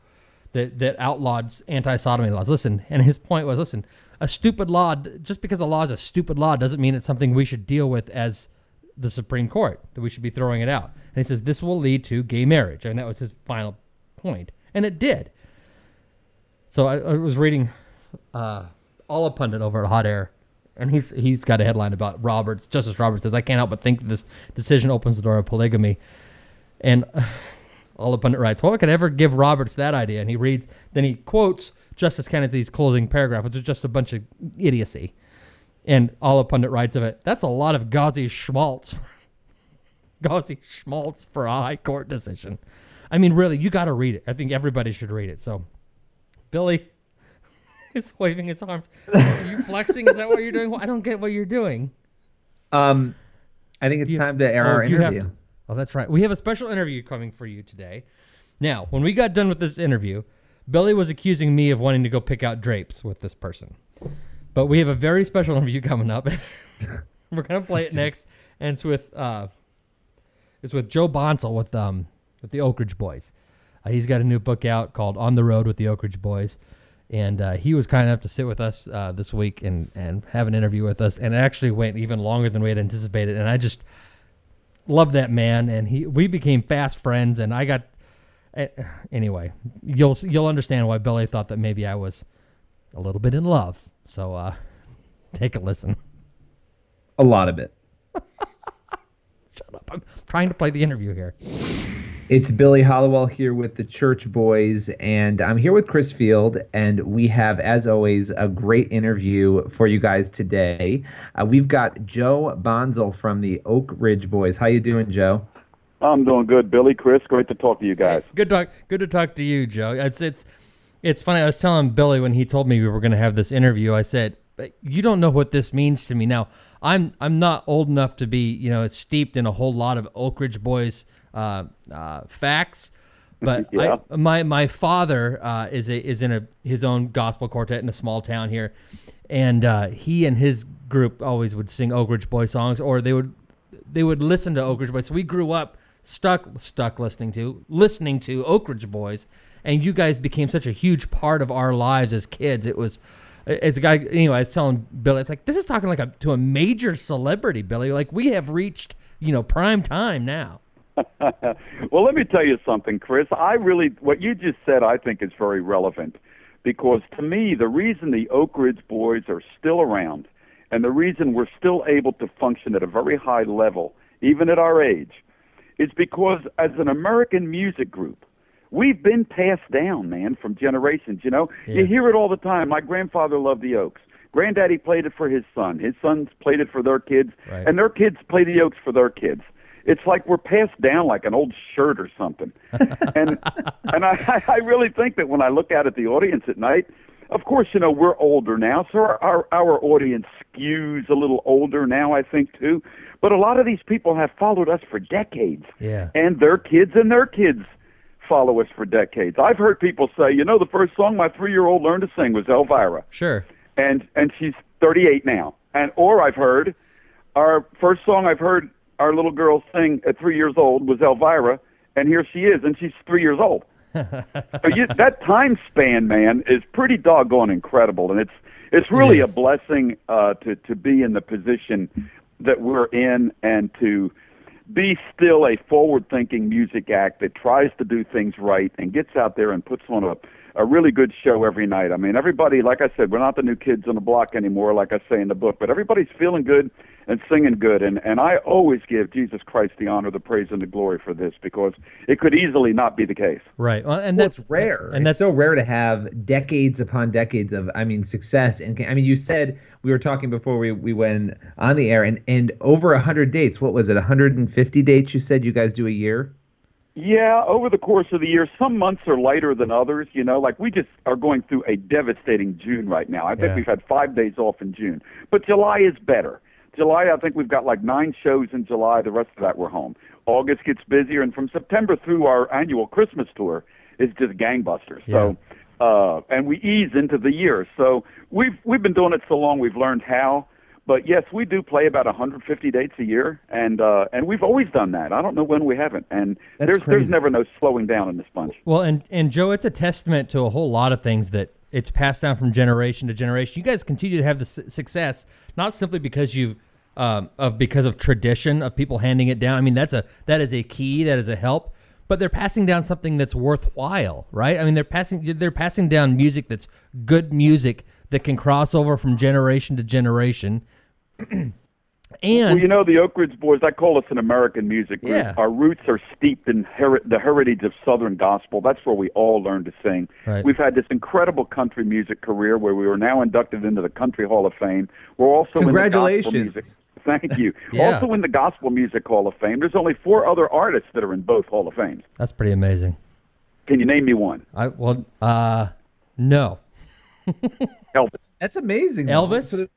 that that outlawed anti-sodomy laws. Listen, and his point was, listen, a stupid law, just because a law is a stupid law, doesn't mean it's something we should deal with as the Supreme Court. That we should be throwing it out. And he says this will lead to gay marriage, and that was his final point, and it did. So I, I was reading uh, Allahpundit over at Hot Air, and he's he's got a headline about Roberts. Justice Roberts says, "I can't help but think this decision opens the door of polygamy." And Allahpundit writes, "Well, I could ever give Roberts that idea?" And he reads, then he quotes Justice Kennedy's closing paragraph, which is just a bunch of idiocy. And Allahpundit writes of it, "That's a lot of gauzy schmaltz." gauzy schmaltz for a high court decision. I mean, really, you got to read it. I think everybody should read it. So, Billy is waving his arms. Are you flexing? Is that what you're doing? I don't get what you're doing. um, I think it's You- time to air oh, our interview. to- oh, that's right. We have a special interview coming for you today. Now, when we got done with this interview, Billy was accusing me of wanting to go pick out drapes with this person. But we have a very special interview coming up. We're gonna play it next, and it's with uh, it's with Joe Bonsall with um with the Oak Ridge Boys. Uh, he's got a new book out called On the Road with the Oak Ridge Boys, and uh, he was kind enough to sit with us uh, this week and and have an interview with us, and it actually went even longer than we had anticipated. And I just love that man, and he we became fast friends, and I got anyway. You'll you'll understand why Billy thought that maybe I was a little bit in love. So uh, take a listen. A lot of it. Shut up! I'm trying to play the interview here. It's Billy Hallowell here with the Church Boys, and I'm here with Chris Field, and we have, as always, a great interview for you guys today. Uh, we've got Joe Bonsall from the Oak Ridge Boys. How you doing, Joe? I'm doing good, Billy. Chris, great to talk to you guys. Good talk. Good to talk to you, Joe. It's it's it's funny. I was telling Billy when he told me we were going to have this interview. I said, "You don't know what this means to me." Now, I'm I'm not old enough to be you know steeped in a whole lot of Oak Ridge Boys uh, uh, facts, but Yeah. I, my my father uh, is a is in a his own gospel quartet in a small town here, and uh, he and his group always would sing Oak Ridge Boy songs, or they would they would listen to Oak Ridge Boys. So we grew up stuck stuck listening to listening to Oak Ridge Boys, and you guys became such a huge part of our lives as kids. It was as a guy anyway. I was telling Billy, it's like this is talking like a to a major celebrity, Billy. Like we have reached you know prime time now. well, let me tell you something, Chris. I really, what you just said, I think is very relevant because to me, the reason the Oak Ridge Boys are still around and the reason we're still able to function at a very high level, even at our age, is because as an American music group, we've been passed down, man, from generations. You know, you hear it all the time. My grandfather loved the Oaks. Granddaddy played it for his son. His sons played it for their kids, Right. and their kids play the Oaks for their kids. It's like we're passed down like an old shirt or something. and and I, I really think that when I look out at the audience at night, of course, you know, we're older now, so our, our, our audience skews a little older now, I think, too. But a lot of these people have followed us for decades. Yeah. And their kids and their kids follow us for decades. I've heard people say, you know, the first song my three year old learned to sing was Elvira Sure. and and she's 38 now. And or I've heard our first song I've heard our little girl sing at three years old was Elvira, and here she is, and she's three years old. so you, that time span, man, is pretty doggone incredible, and it's it's really a blessing uh, to to be in the position that we're in, and to be still a forward-thinking music act that tries to do things right and gets out there and puts on a a really good show every night. I mean, everybody, like I said, we're not the new kids on the block anymore, like I say in the book, but everybody's feeling good and singing good. And and I always give Jesus Christ the honor, the praise, and the glory for this because it could easily not be the case. Right. Well, and Well, that's it's rare, and and that's it's so rare to have decades upon decades of, I mean, success. And I mean, you said we were talking before we, we went on the air, and and over hundred dates. What was it? 150 dates? You said you guys do a year. Yeah, over the course of the year, some months are lighter than others. You know, like we just are going through a devastating June right now. I think Yeah. we've had five days off in June, but July is better. July, I think we've got like nine shows in July. The rest of that we're home. August gets busier, and from September through our annual Christmas tour is just gangbusters. So, uh, and we ease into the year. So we've we've been doing it so long, we've learned how. But yes, we do play about 150 dates a year, and uh, and we've always done that. I don't know when we haven't, and That's there's crazy. there's never no slowing down in this bunch. Well, and and Joe, it's a testament to a whole lot of things that it's passed down from generation to generation. You guys continue to have the su- success not simply because you've um, of because of tradition of people handing it down. I mean, that's a that is a key, that is a help. But they're passing down something that's worthwhile, right? I mean, they're passing they're passing down music that's good music that can cross over from generation to generation. and Well, you know, the Oak Ridge Boys, I call us an American music group. Yeah. Our roots are steeped in heri- the heritage of Southern gospel. That's where we all learned to sing. Right. We've had this incredible country music career where we were now inducted into the Country Hall of Fame. We're also in the gospel Congratulations. music. Thank you. Yeah. Also in the Gospel Music Hall of Fame. There's only four other artists that are in both Hall of Fames. that's pretty amazing. Can you name me one? I well, uh, no, Elvis. That's amazing. though. Elvis.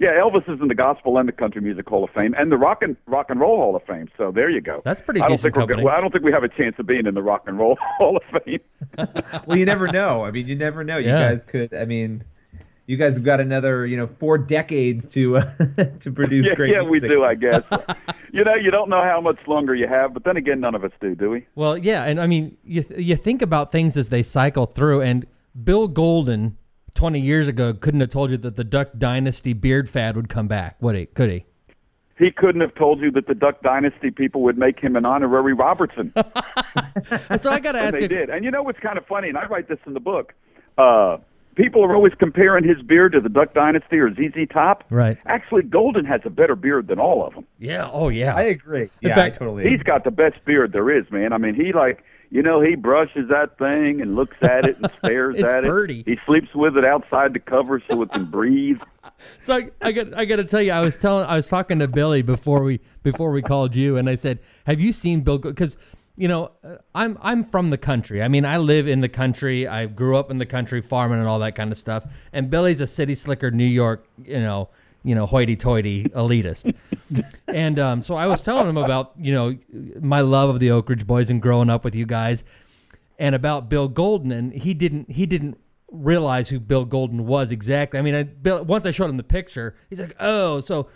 Yeah, Elvis is in the Gospel and the Country Music Hall of Fame and the Rock and Rock and Roll Hall of Fame. So there you go. That's pretty I don't decent think we're company. Well, I don't think we have a chance of being in the Rock and Roll Hall of Fame. Well, you never know. I mean, you never know. You guys could. I mean, you guys have got another, you know, four decades to uh, to produce yeah, great yeah, we do, I guess. you know, you don't know how much longer you have, but then again, none of us do, do we? Well, yeah, and I mean, you you think about things as they cycle through, and Bill Golden, twenty years ago, couldn't have told you that the Duck Dynasty beard fad would come back, would he? Could he? He couldn't have told you that the Duck Dynasty people would make him an honorary Robertson. And so I got to and ask they you, did. And you know what's kind of funny, and I write this in the book. Uh, people are always comparing his beard to the Duck Dynasty or ZZ Top. Right. Actually, Golden has a better beard than all of them. yeah, oh yeah, I agree. Yeah, fact, I totally. He's got the best beard there is, man. I mean, he like, you know, he brushes that thing and looks at it and stares at birdie. it. He sleeps with it outside the cover so it can breathe. So I, I got I got to tell you, I was telling I was talking to Billy before we before we called you, and I said, "Have you seen Bill?" Because you know, uh, I'm I'm from the country. I mean, I live in the country. I grew up in the country, farming and all that kind of stuff. And Billy's a city slicker, New York, you know, you know, hoity-toity elitist. and um, so I was telling him about you know my love of the Oak Ridge Boys and growing up with you guys, and about Bill Golden, and he didn't he didn't realize who Bill Golden was exactly. I mean, I, Bill, once I showed him the picture, he's like, oh, so.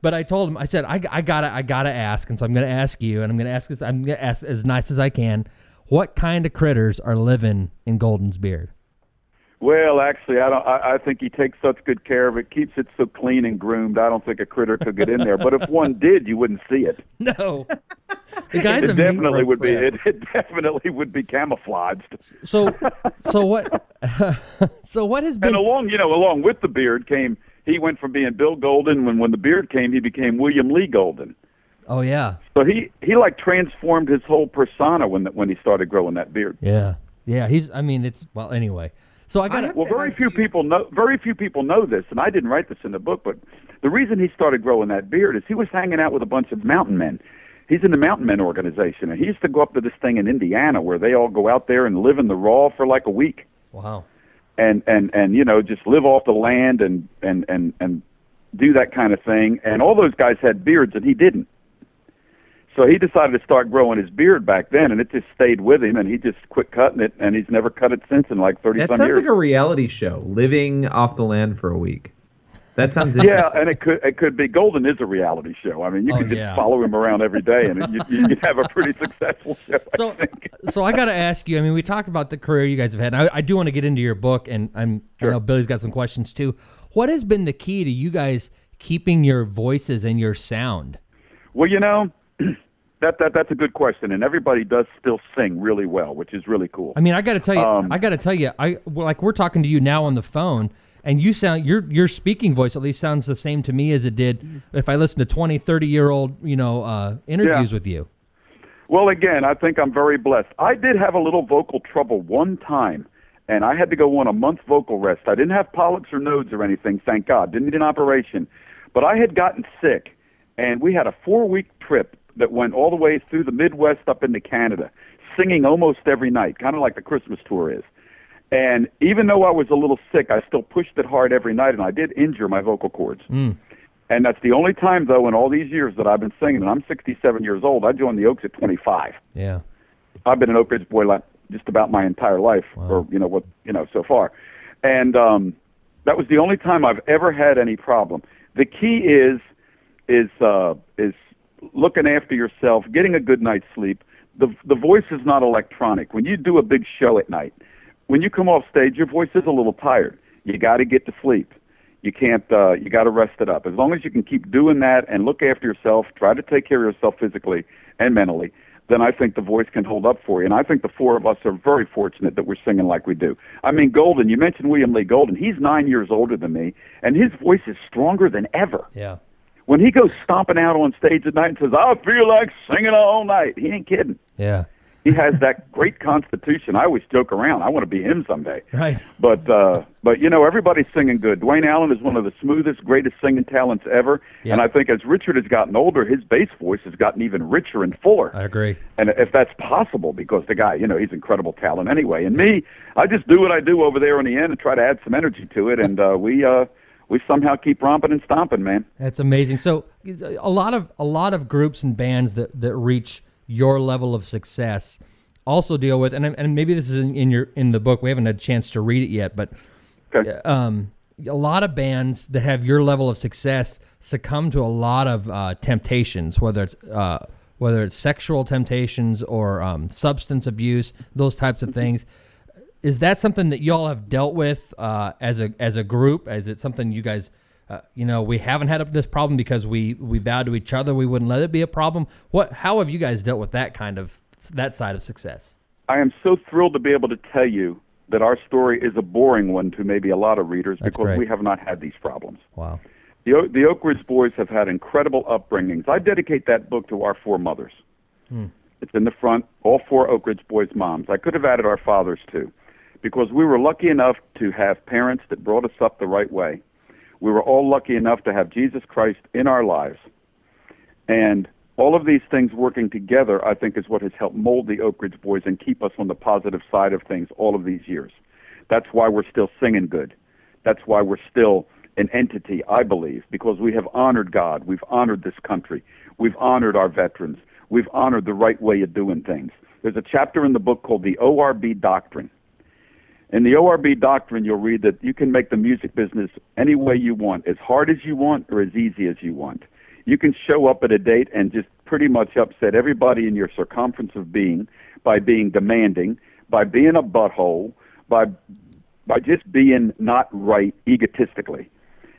But I told him, I said, I, I gotta, I gotta ask, and so I'm gonna ask you, and I'm gonna ask this, I'm gonna ask as nice as I can, what kind of critters are living in Golden's beard? Well, actually, I don't. I, I think he takes such good care of it, keeps it so clean and groomed. I don't think a critter could get in there. But if one did, you wouldn't see it. No, the guy's It definitely would be. It, it definitely would be camouflaged. So, so what? so what has been? And along, you know, along with the beard came. He went from being Bill Golden when when the beard came, he became William Lee Golden. Oh yeah, So he he like transformed his whole persona when when he started growing that beard. yeah, yeah. He's. I mean, it's well. Anyway, so I got. I- Well, very few people know. Very few people know this, and I didn't write this in the book. But the reason he started growing that beard is he was hanging out with a bunch of mountain men. He's in the Mountain Men organization, and he used to go up to this thing in Indiana where they all go out there and live in the raw for like a week, Wow. and and and you know just live off the land and and and and do that kind of thing. And all those guys had beards, and he didn't. So he decided to start growing his beard back then, and it just stayed with him, and he just quit cutting it, and he's never cut it since in like thirty that sounds years. like a reality show, living off the land for a week. That sounds Yeah, and it could it could be Golden is a reality show. I mean, you Oh, could just yeah. follow him around every day, and you you you'd have a pretty successful show. So, think. so I got to ask you. I mean, we talked about the career you guys have had. And I, I do want to get into your book, and I'm. I know Billy's got some questions too. What has been the key to you guys keeping your voices and your sound? Well, you know, that that that's a good question, and everybody does still sing really well, which is really cool. I mean, I got to tell you, Um, I got to tell you, I like we're talking to you now on the phone, and you sound your your speaking voice at least sounds the same to me as it did if I listened to 20, 30 year old, you know, uh, interviews Yeah. with you. Well, again, I think I'm very blessed. I did have a little vocal trouble one time, and I had to go on a month vocal rest. I didn't have polyps or nodes or anything, thank God. Didn't need an operation. But I had gotten sick, and we had a four week trip that went all the way through the Midwest up into Canada, singing almost every night, kind of like the Christmas tour is. And even though I was a little sick, I still pushed it hard every night, and I did injure my vocal cords. And that's the only time, though, in all these years that I've been singing, and I'm 67 years old. I joined the Oaks at 25. Yeah. I've been an Oak Ridge boy like just about my entire life, or you know what you know so far, and um, that was the only time I've ever had any problem. The key is is uh, is looking after yourself, getting a good night's sleep. The the voice is not electronic. When you do a big show at night, when you come off stage, your voice is a little tired. You got to get to sleep. You can't. Uh, you got to rest it up. As long as you can keep doing that and look after yourself, try to take care of yourself physically and mentally, then I think the voice can hold up for you. And I think the four of us are very fortunate that we're singing like we do. I mean, Golden. You mentioned William Lee Golden. He's nine years older than me, and his voice is stronger than ever. Yeah. When he goes stomping out on stage at night and says, "I feel like singing all night," he ain't kidding. Yeah. He has that great constitution. I always joke around. I want to be him someday. Right. But uh, but you know everybody's singing good. Duane Allen is one of the smoothest, greatest singing talents ever. Yeah. And I think as Richard has gotten older, his bass voice has gotten even richer and fuller. I agree. And if that's possible, because the guy, you know, he's incredible talent anyway. And me, I just do what I do over there in the end and try to add some energy to it. And uh, we uh, we somehow keep romping and stomping, man. That's amazing. So a lot of a lot of groups and bands that that reach your level of success also deal with and and maybe this is in, in your in the book. We haven't had a chance to read it yet, but Okay. um, a lot of bands that have your level of success succumb to a lot of uh, temptations, whether it's uh, whether it's sexual temptations or um, substance abuse, those types of things. Is that something that y'all have dealt with uh, as a as a group? Is it something you guys, uh, you know, we haven't had this problem because we we vowed to each other we wouldn't let it be a problem? What? How have you guys dealt with that kind of that side of success? I am so thrilled to be able to tell you that our story is a boring one to maybe a lot of readers That's because great. we have not had these problems. Wow. The, O- the Oak Ridge Boys have had incredible upbringings. I dedicate that book to our four mothers. It's in the front, all four Oak Ridge Boys' moms. I could have added our fathers too, because we were lucky enough to have parents that brought us up the right way. We were all lucky enough to have Jesus Christ in our lives. And all of these things working together, I think, is what has helped mold the Oak Ridge Boys and keep us on the positive side of things all of these years. That's why we're still singing good. That's why we're still an entity, I believe, because we have honored God. We've honored this country. We've honored our veterans. We've honored the right way of doing things. There's a chapter in the book called the ORB Doctrine. In the ORB Doctrine, you'll read that you can make the music business any way you want, as hard as you want or as easy as you want. You can show up at a date and just pretty much upset everybody in your circumference of being by being demanding, by being a butthole, by by just being not right egotistically.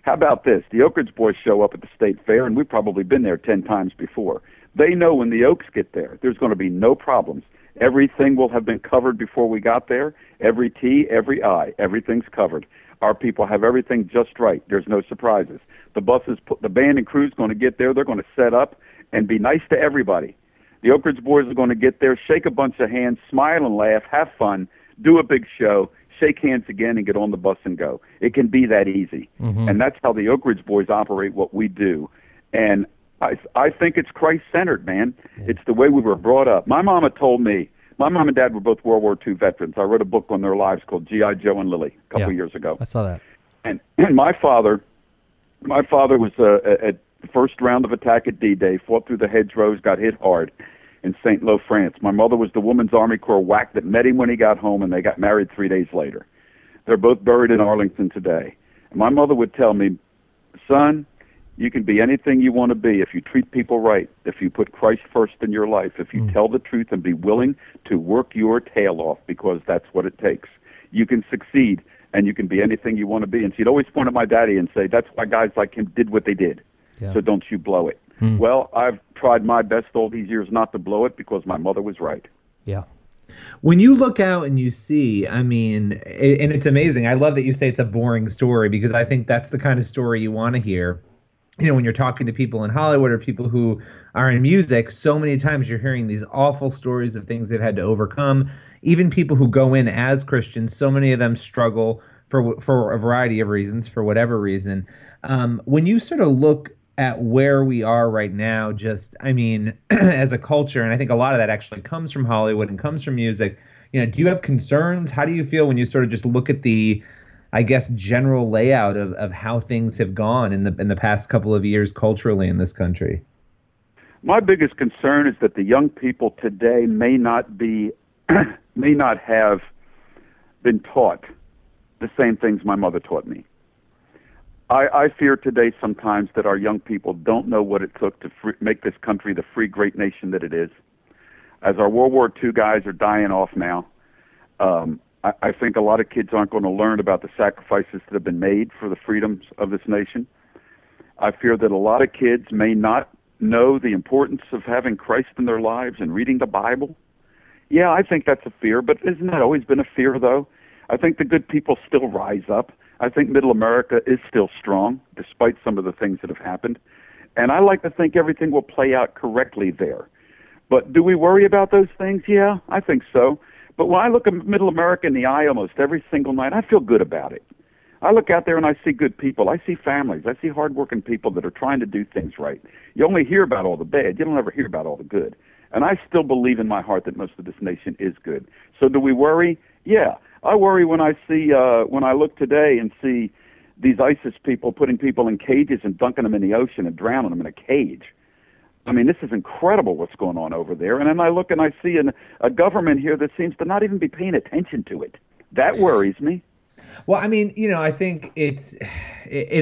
How about this? The Oak Ridge boys show up at the state fair, and we've probably been there ten times before. They know when the Oaks get there, there's going to be no problems. Everything will have been covered before we got there. Every T, every I, everything's covered. Our people have everything just right. There's no surprises. The buses, the band and crew's going to get there. They're going to set up and be nice to everybody. The Oak Ridge boys are going to get there, shake a bunch of hands, smile and laugh, have fun, do a big show, shake hands again, and get on the bus and go. It can be that easy, mm-hmm. and that's how the Oak Ridge boys operate. What we do, and I I think it's Christ centered, man. It's the way we were brought up. My mama told me. My mom and dad were both World War II veterans. I wrote a book on their lives called G.I. Joe and Lily a couple Yeah. years ago I saw that. and and my father my father was uh, at the first round of attack at D-Day, fought through the hedgerows, got hit hard in St. Lo, France. My mother was the Women's Army Corps WAC that met him when he got home, and they got married three days later. They're both buried in Arlington today. And my mother would tell me, son, you can be anything you want to be if you treat people right, if you put Christ first in your life, if you mm. tell the truth and be willing to work your tail off because that's what it takes. You can succeed and you can be anything you want to be. And she'd always point at my daddy and say, That's why guys like him did what they did. Yeah. So don't you blow it. Mm. Well, I've tried my best all these years not to blow it because my mother was right. Yeah. when you look out and you see i mean it, and it's amazing i love that you say it's a boring story because i think that's the kind of story you want to hear you know when you're talking to people in hollywood or people who are in music so many times you're hearing these awful stories of things they've had to overcome. Even people who go in as christians so many of them struggle for for a variety of reasons for whatever reason. Um, when you sort of look at where we are right now just i mean as a culture and i think a lot of that actually comes from hollywood and comes from music you know do you have concerns? How do you feel when you sort of just look at the i guess general layout of, of how things have gone in the in the past couple of years culturally in this country My biggest concern is that the young people today may not be, may not have been taught the same things my mother taught me. I, I fear today sometimes that our young people don't know what it took to free, make this country the free, great nation that it is. As our World War II guys are dying off now, um, I, I think a lot of kids aren't going to learn about the sacrifices that have been made for the freedoms of this nation. I fear that a lot of kids may not know the importance of having Christ in their lives and reading the Bible. Yeah, I think that's a fear, but isn't that always been a fear, though? I think the good people still rise up. I think middle America is still strong, despite some of the things that have happened. And I like to think everything will play out correctly there. But do we worry about those things? Yeah, I think so. But when I look at middle America in the eye almost every single night, I feel good about it. I look out there and I see good people. I see families. I see hardworking people that are trying to do things right. You only hear about all the bad. You don't ever hear about all the good. And I still believe in my heart that most of this nation is good. So do we worry? Yeah. I worry when I see uh when I look today and see these ISIS people putting people in cages and dunking them in the ocean and drowning them in a cage. I mean, this is incredible what's going on over there. And then I look and I see an, a government here that seems to not even be paying attention to it. That worries me. Well, I mean, you know, I think it's, and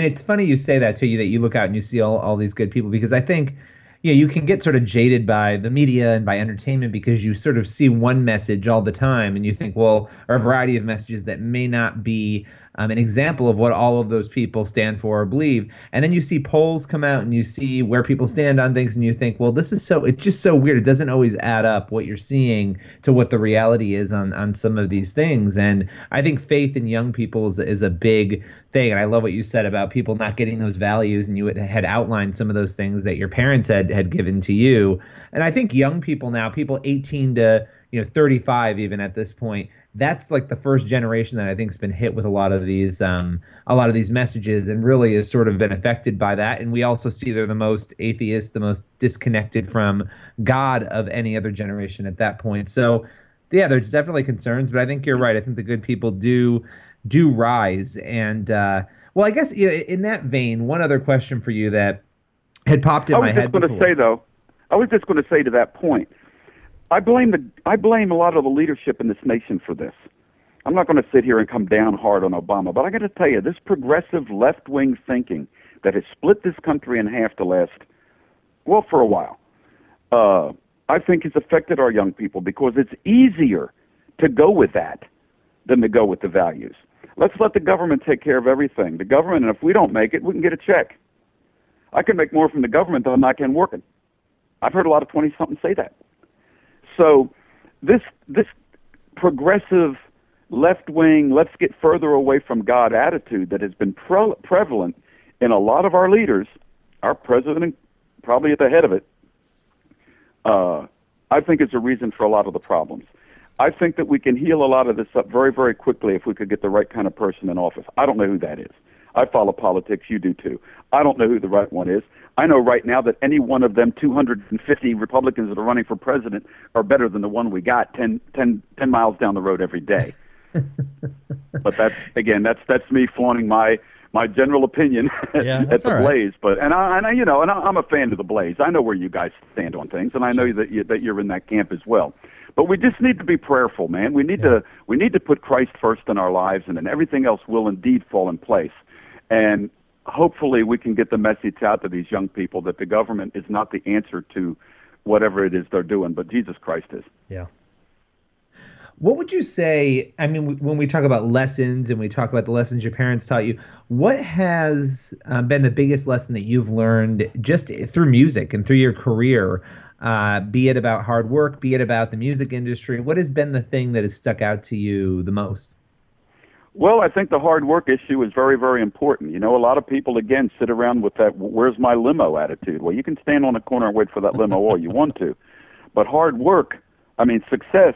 it's funny you say that to you that you look out and you see all, all these good people because I think, you know, you can get sort of jaded by the media and by entertainment because you sort of see one message all the time and you think, well, or a variety of messages that may not be um, an example of what all of those people stand for or believe. And then you see polls come out and you see where people stand on things and you think, well, this is so, it's just so weird. It doesn't always add up what you're seeing to what the reality is on, on some of these things. And I think faith in young people is, is a big thing. And I love what you said about people not getting those values. And you had outlined some of those things that your parents had, had given to you. And I think young people now, people 18 to, you know, 35 even at this point, that's like the first generation that I think's been hit with a lot of these um, a lot of these messages and really has sort of been affected by that. And we also see they're the most atheist, the most disconnected from God of any other generation at that point. So yeah, there's definitely concerns, but I think you're right. I think the good people do do rise. And uh, well, I guess in that vein, one other question for you that had popped in my head. I was just going to say though, I was just going to say to that point, I blame the I blame a lot of the leadership in this nation for this. I'm not going to sit here and come down hard on Obama, but I got to tell you, this progressive left wing thinking that has split this country in half the last, well, for a while, uh, I think has affected our young people because it's easier to go with that than to go with the values. Let's let the government take care of everything. The government, and if we don't make it, we can get a check. I can make more from the government than I can working. I've heard a lot of 20 something say that. So this this progressive left wing, let's get further away from God attitude that has been pre- prevalent in a lot of our leaders, our president probably at the head of it, uh, I think is a reason for a lot of the problems. I think that we can heal a lot of this up very, very quickly if we could get the right kind of person in office. I don't know who that is. I follow politics. You do too. I don't know who the right one is. I know right now that any one of them 250 Republicans that are running for president are better than the one we got 10, 10, 10 miles down the road every day. but that's again, that's that's me flaunting my my general opinion Yeah, at the all right. Blaze. But and I, and I, you know, and I, I'm a fan of the Blaze. I know where you guys stand on things, and I know that you, that you're in that camp as well. But we just need to be prayerful, man. We need to we need to put Christ first in our lives, and then everything else will indeed fall in place. And hopefully, we can get the message out to these young people that the government is not the answer to whatever it is they're doing, but Jesus Christ is. Yeah. What would you say? I mean, when we talk about lessons and we talk about the lessons your parents taught you, what has um, been the biggest lesson that you've learned just through music and through your career? Uh, be it about hard work, be it about the music industry. What has been the thing that has stuck out to you the most? Well, I think the hard work issue is very, very important. You know, a lot of people again sit around with that "Where's my limo?" attitude. Well, you can stand on a corner and wait for that limo all you want to, but hard work. I mean, success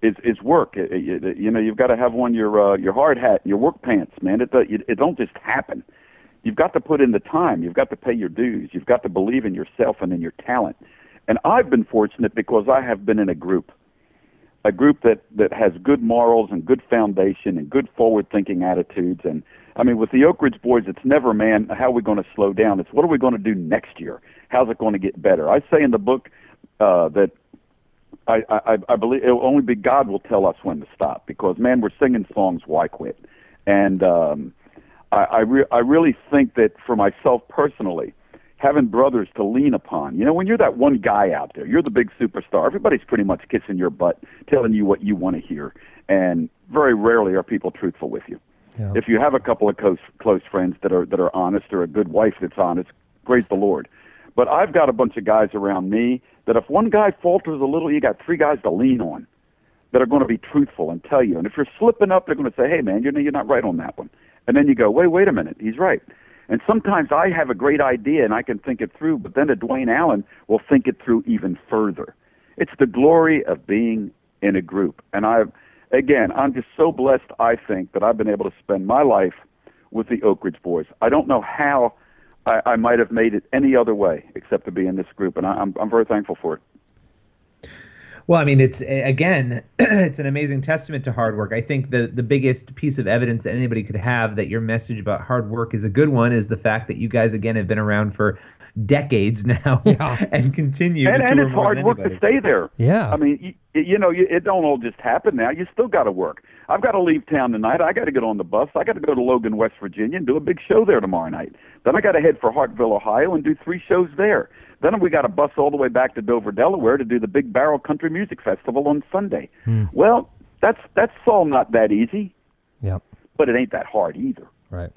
is is work. You know, you've got to have on your uh, your hard hat, and your work pants, man. It, it it don't just happen. You've got to put in the time. You've got to pay your dues. You've got to believe in yourself and in your talent. And I've been fortunate because I have been in a group a group that that has good morals and good foundation and good forward thinking attitudes. And I mean with the Oak Ridge boys it's never man how are we going to slow down? It's what are we going to do next year? How's it going to get better? I say in the book uh that I, I I believe it will only be God will tell us when to stop because man we're singing songs why quit? And um I I, re- I really think that for myself personally having brothers to lean upon. You know, when you're that one guy out there, you're the big superstar. Everybody's pretty much kissing your butt, telling you what you want to hear, and very rarely are people truthful with you. Yeah. If you have a couple of close close friends that are that are honest, or a good wife that's honest, praise the Lord. But I've got a bunch of guys around me that if one guy falters a little, you got three guys to lean on that are going to be truthful and tell you. And if you're slipping up, they're going to say, "Hey, man, you're you're not right on that one." And then you go, "Wait, wait a minute, he's right." And sometimes I have a great idea and I can think it through, but then a Duane Allen will think it through even further. It's the glory of being in a group. And I, again, I'm just so blessed, I think, that I've been able to spend my life with the Oak Ridge Boys. I don't know how I, I might have made it any other way except to be in this group, and I, I'm, I'm very thankful for it. Well, I mean, it's again, it's an amazing testament to hard work. I think the the biggest piece of evidence that anybody could have that your message about hard work is a good one is the fact that you guys again have been around for decades now Yeah. and continue. And, to and tour it's more hard than work to stay there. Yeah. I mean, you, you know, you, it don't all just happen now. You still got to work. I've got to leave town tonight. I got to get on the bus. I got to go to Logan, West Virginia, and do a big show there tomorrow night. Then I got to head for Hartville, Ohio, and do three shows there. Then we got to bus all the way back to Dover, Delaware, to do the Big Barrel Country Music Festival on Sunday. Well, that's that's all not that easy, Yep. but it ain't that hard either. Right.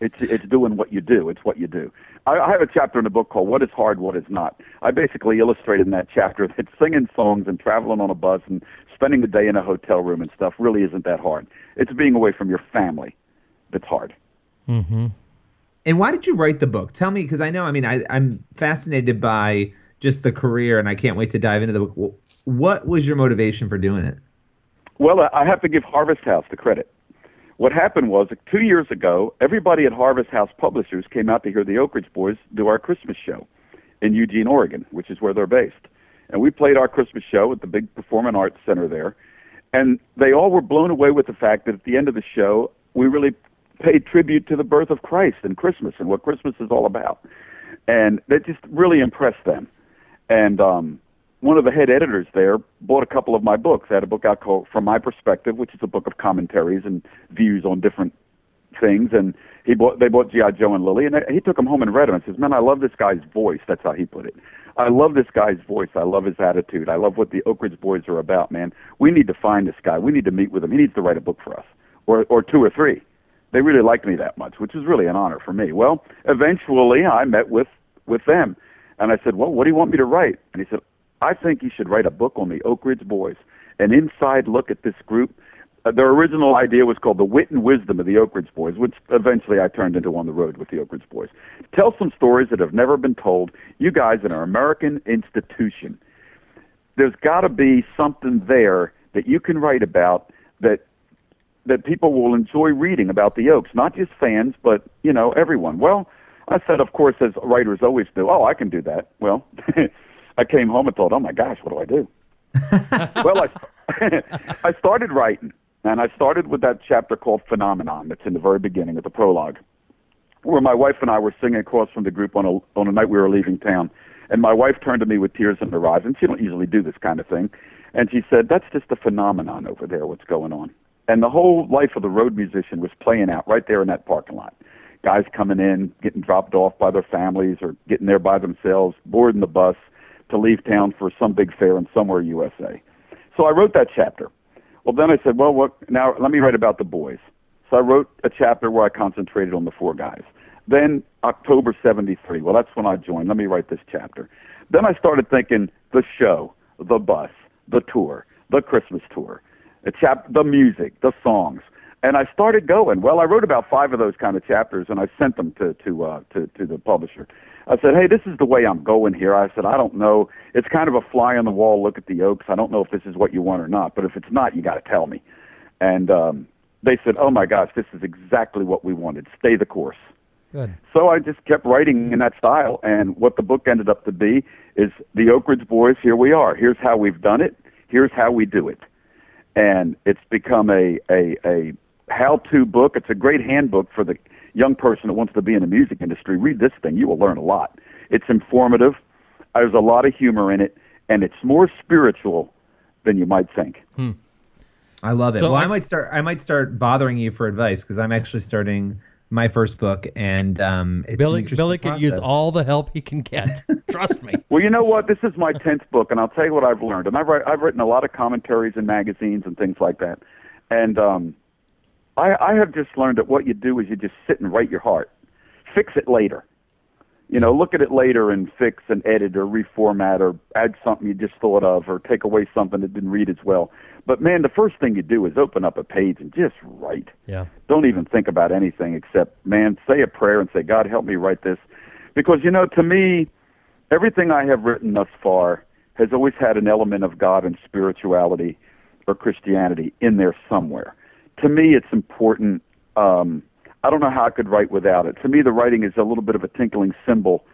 It's it's doing what you do. It's what you do. I, I have a chapter in the book called "What Is Hard, What Is Not." I basically illustrated in that chapter that singing songs and traveling on a bus and spending the day in a hotel room and stuff really isn't that hard. It's being away from your family that's hard. Mm-hmm. And why did you write the book? Tell me, because I know. I mean, I, I'm fascinated by just the career, and I can't wait to dive into the book. What was your motivation for doing it? Well, I- have to give Harvest House the credit. What happened was two years ago, everybody at Harvest House Publishers came out to hear the Oak Ridge Boys do our Christmas show in Eugene, Oregon, which is where they're based. And we played our Christmas show at the big Performing Arts Center there. And they all were blown away with the fact that at the end of the show, we really paid tribute to the birth of Christ and Christmas and what Christmas is all about. And that just really impressed them. And um, one of the head editors there bought a couple of my books. I had a book out called From My Perspective, which is a book of commentaries and views on different things. And he bought they bought GI Joe and Lily, and he took them home and read them. And says, "Man, I love this guy's voice." That's how he put it. I love this guy's voice. I love his attitude. I love what the Oak Ridge Boys are about. Man, we need to find this guy. We need to meet with him. He needs to write a book for us, or or two or three. They really liked me that much, which was really an honor for me. Well, eventually I met with with them, and I said, "Well, what do you want me to write?" And he said, "I think you should write a book on the Oak Ridge Boys, an inside look at this group." Uh, their original idea was called the wit and wisdom of the Oak Ridge Boys, which eventually I turned into on the road with the Oak Ridge Boys. Tell some stories that have never been told. You guys in our American institution, there's got to be something there that you can write about that that people will enjoy reading about the Oaks, not just fans, but you know everyone. Well, I said, of course, as writers always do. Oh, I can do that. Well, I came home and thought, oh my gosh, what do I do? well, I I started writing, and I started with that chapter called Phenomenon. That's in the very beginning of the prologue, where my wife and I were singing across from the group on a on a night we were leaving town, and my wife turned to me with tears in her eyes, and she don't usually do this kind of thing, and she said, "That's just a phenomenon over there. What's going on?" And the whole life of the road musician was playing out right there in that parking lot. Guys coming in, getting dropped off by their families, or getting there by themselves, boarding the bus to leave town for some big fair in somewhere USA. So I wrote that chapter. Well, then I said, well, what, now let me write about the boys. So I wrote a chapter where I concentrated on the four guys. Then October 73. Well, that's when I joined. Let me write this chapter. Then I started thinking the show, the bus, the tour, the Christmas tour, the chap, the music, the songs. And I started going. Well, I wrote about five of those kind of chapters, and I sent them to to uh, to, to the publisher. I said, "Hey, this is the way I'm going here." I said, "I don't know. It's kind of a fly on the wall look at the Oaks. I don't know if this is what you want or not. But if it's not, you got to tell me." And um, they said, "Oh my gosh, this is exactly what we wanted. Stay the course." Good. So I just kept writing in that style, and what the book ended up to be is the Oak Ridge Boys. Here we are. Here's how we've done it. Here's how we do it, and it's become a a a how-to book. It's a great handbook for the young person that wants to be in the music industry. Read this thing; you will learn a lot. It's informative. There's a lot of humor in it, and it's more spiritual than you might think. Hmm. I love it. So well, I, I- might start. I might start bothering you for advice because I'm actually starting my first book, and um, it's Billy interesting Billy could use all the help he can get. Trust me. Well, you know what? This is my tenth book, and I'll tell you what I've learned. And I've write, I've written a lot of commentaries in magazines and things like that. And um, I, I have just learned that what you do is you just sit and write your heart. Fix it later. You know, look at it later and fix and edit or reformat or add something you just thought of or take away something that didn't read as well. But man, the first thing you do is open up a page and just write. Yeah. don't even think about anything except man say a prayer and say god help me write this. Because you know to me everything i have written thus far has always had an element of god and spirituality or christianity in there somewhere. To me it's important um i don't know how i could write without it. To me the writing is a little bit of a tinkling cymbal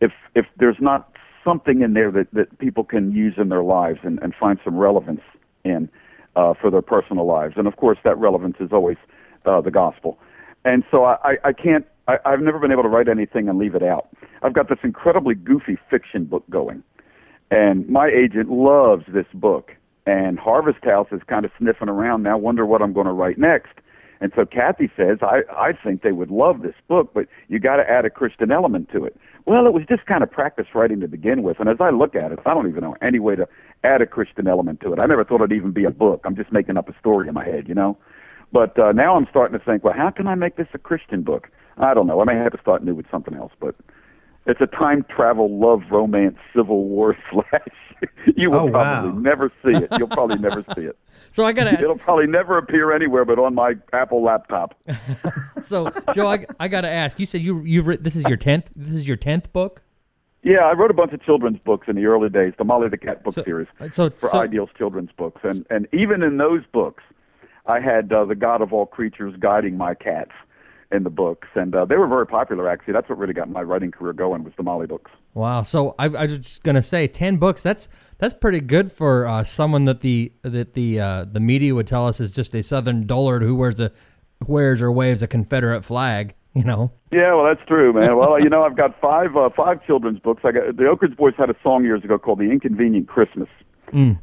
if if there's not something in there that that people can use in their lives and and find some relevance in uh, for their personal lives. And of course, that relevance is always uh, the gospel. And so I, I, can't. I, I've never been able to write anything and leave it out. I've got this incredibly goofy fiction book going, and my agent loves this book. And Harvest House is kind of sniffing around now, wonder what I'm going to write next. And so Kathy says, I, I think they would love this book, but you got to add a Christian element to it. Well, it was just kind of practice writing to begin with. And as I look at it, I don't even know any way to add a Christian element to it. I never thought it'd even be a book. I'm just making up a story in my head, you know? But uh, now I'm starting to think, well, how can I make this a Christian book? I don't know. I may have to start new with something else, but it's a time travel, love, romance, civil war slash. you will Oh, probably wow. never see it. You'll probably never see it. So I gotta. Ask. It'll probably never appear anywhere but on my Apple laptop. So Joe, I, I gotta ask. You said you you've written this is your tenth. This is your tenth book. Yeah, I wrote a bunch of children's books in the early days, the Molly the Cat book So- series so- for so- Ideals children's books, and and even in those books, I had uh, the God of all creatures guiding my cats in the books, and uh, they were very popular. Actually, that's what really got my writing career going was the Molly books. Wow. So I, I was just gonna say ten books. That's that's pretty good for uh, someone that the that the uh, the media would tell us is just a Southern dullard who wears a wears or waves a Confederate flag. You know. Yeah, well, that's true, man. Well, you know, I've got five uh, five children's books. I got the Oak Ridge Boys had a song years ago called "The Inconvenient Christmas,"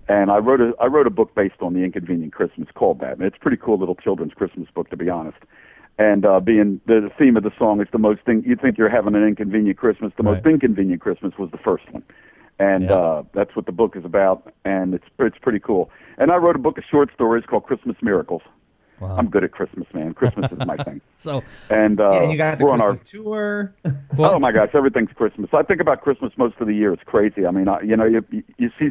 and I wrote a I wrote a book based on the Inconvenient Christmas called that. And it's a pretty cool little children's Christmas book, to be honest. And uh, being the, the theme of the song is the most thing you think you're having an inconvenient Christmas. The most inconvenient Christmas was the first one, and Yeah. uh, that's what the book is about. And it's it's pretty cool. And I wrote a book of short stories called Christmas Miracles. Wow. I'm good at Christmas, man. Christmas is my thing. So And uh, Yeah, and you got the we're on our tour. oh my gosh, everything's Christmas. I think about Christmas most of the year. It's crazy. I mean, I, you know, you you- you see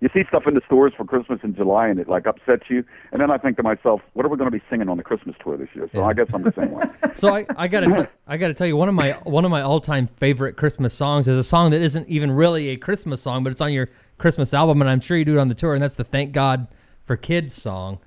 you see stuff in the stores for Christmas in July, and it like upsets you. And then I think to myself, what are we going to be singing on the Christmas tour this year? So I guess I'm the same way. so I, I gotta I gotta tell you one of my one of my all time favorite Christmas songs is a song that isn't even really a Christmas song, but it's on your Christmas album, and I'm sure you do it on the tour, and that's the "Thank God for Kids" song.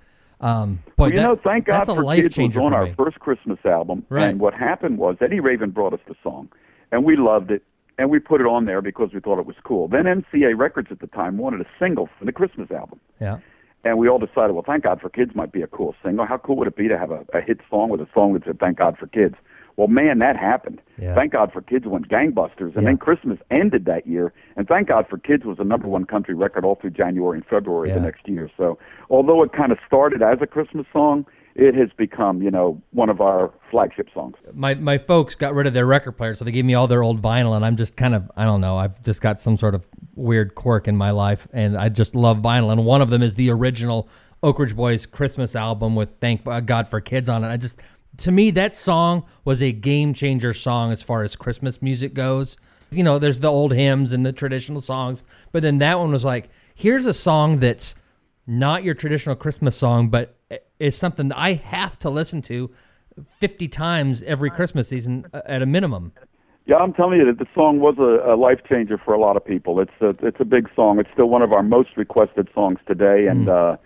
Um, boy, Well, you that- know, thank God that's a for life Kids was on our first Christmas album. Right. And what happened was Eddie Raven brought us the song, and we loved it, and we put it on there because we thought it was cool. Then MCA Records at the time wanted a single for the Christmas album. Yeah. And we all decided, well, Thank God for Kids might be a cool single. How cool would it be to have a, a hit song with a song that said Thank God for Kids? Well, man, that happened. Yeah. Thank God for Kids went gangbusters. And Yeah. then Christmas ended that year. And Thank God for Kids was the number one country record all through January and February Yeah. the next year. So although it kind of started as a Christmas song, it has become, you know, one of our flagship songs. my my folks got rid of their record player, so they gave me all their old vinyl, and I'm just kind of I don't know. I've just got some sort of weird quirk in my life, and I just love vinyl. And one of them is the original Oak Ridge Boys Christmas album with "Thank uh, God for Kids" on it. I just, to me, that song was a game changer song as far as Christmas music goes. You know, there's the old hymns and the traditional songs, but then that one was like, here's a song that's not your traditional Christmas song, but is something that I have to listen to 50 times every Christmas season uh, at a minimum. Yeah, I'm telling you that the song was a, a life changer for a lot of people. It's a it's a big song. It's still one of our most requested songs today, and Mm. uh,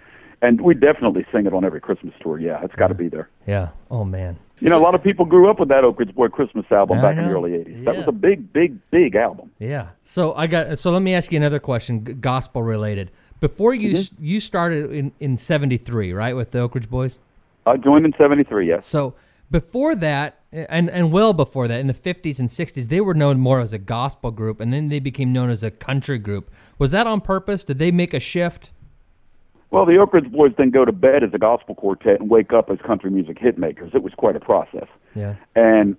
and we definitely sing it on every Christmas tour. Yeah, it's got to be there. Yeah. Oh man. You know, a lot of people grew up with that Oak Ridge Boy Christmas album I back in the early '80s. That was a big, big, big album. Yeah. So I got. So let me ask you another question, g- gospel related. Before you mm-hmm. s you started in in '73, right, with the Oak Ridge Boys. I joined in '73. Yes. So before that, and and well before that, in the '50s and '60s, they were known more as a gospel group, and then they became known as a country group. Was that on purpose? Did they make a shift? Well, the Oak Ridge Boys didn't go to bed as a gospel quartet and wake up as country music hit makers. It was quite a process. Yeah. And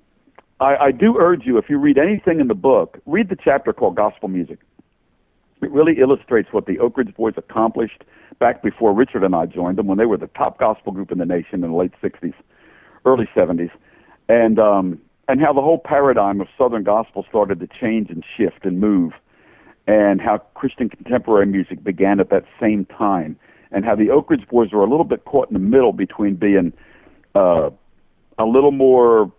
I, I do urge you, if you read anything in the book, read the chapter called Gospel Music. It really illustrates what the Oak Ridge Boys accomplished back before Richard and I joined them when they were the top gospel group in the nation in the late 60s, early 70s, and, um, and how the whole paradigm of Southern gospel started to change and shift and move, and how Christian contemporary music began at that same time, and how the Oak Ridge Boys were a little bit caught in the middle between being uh, a little more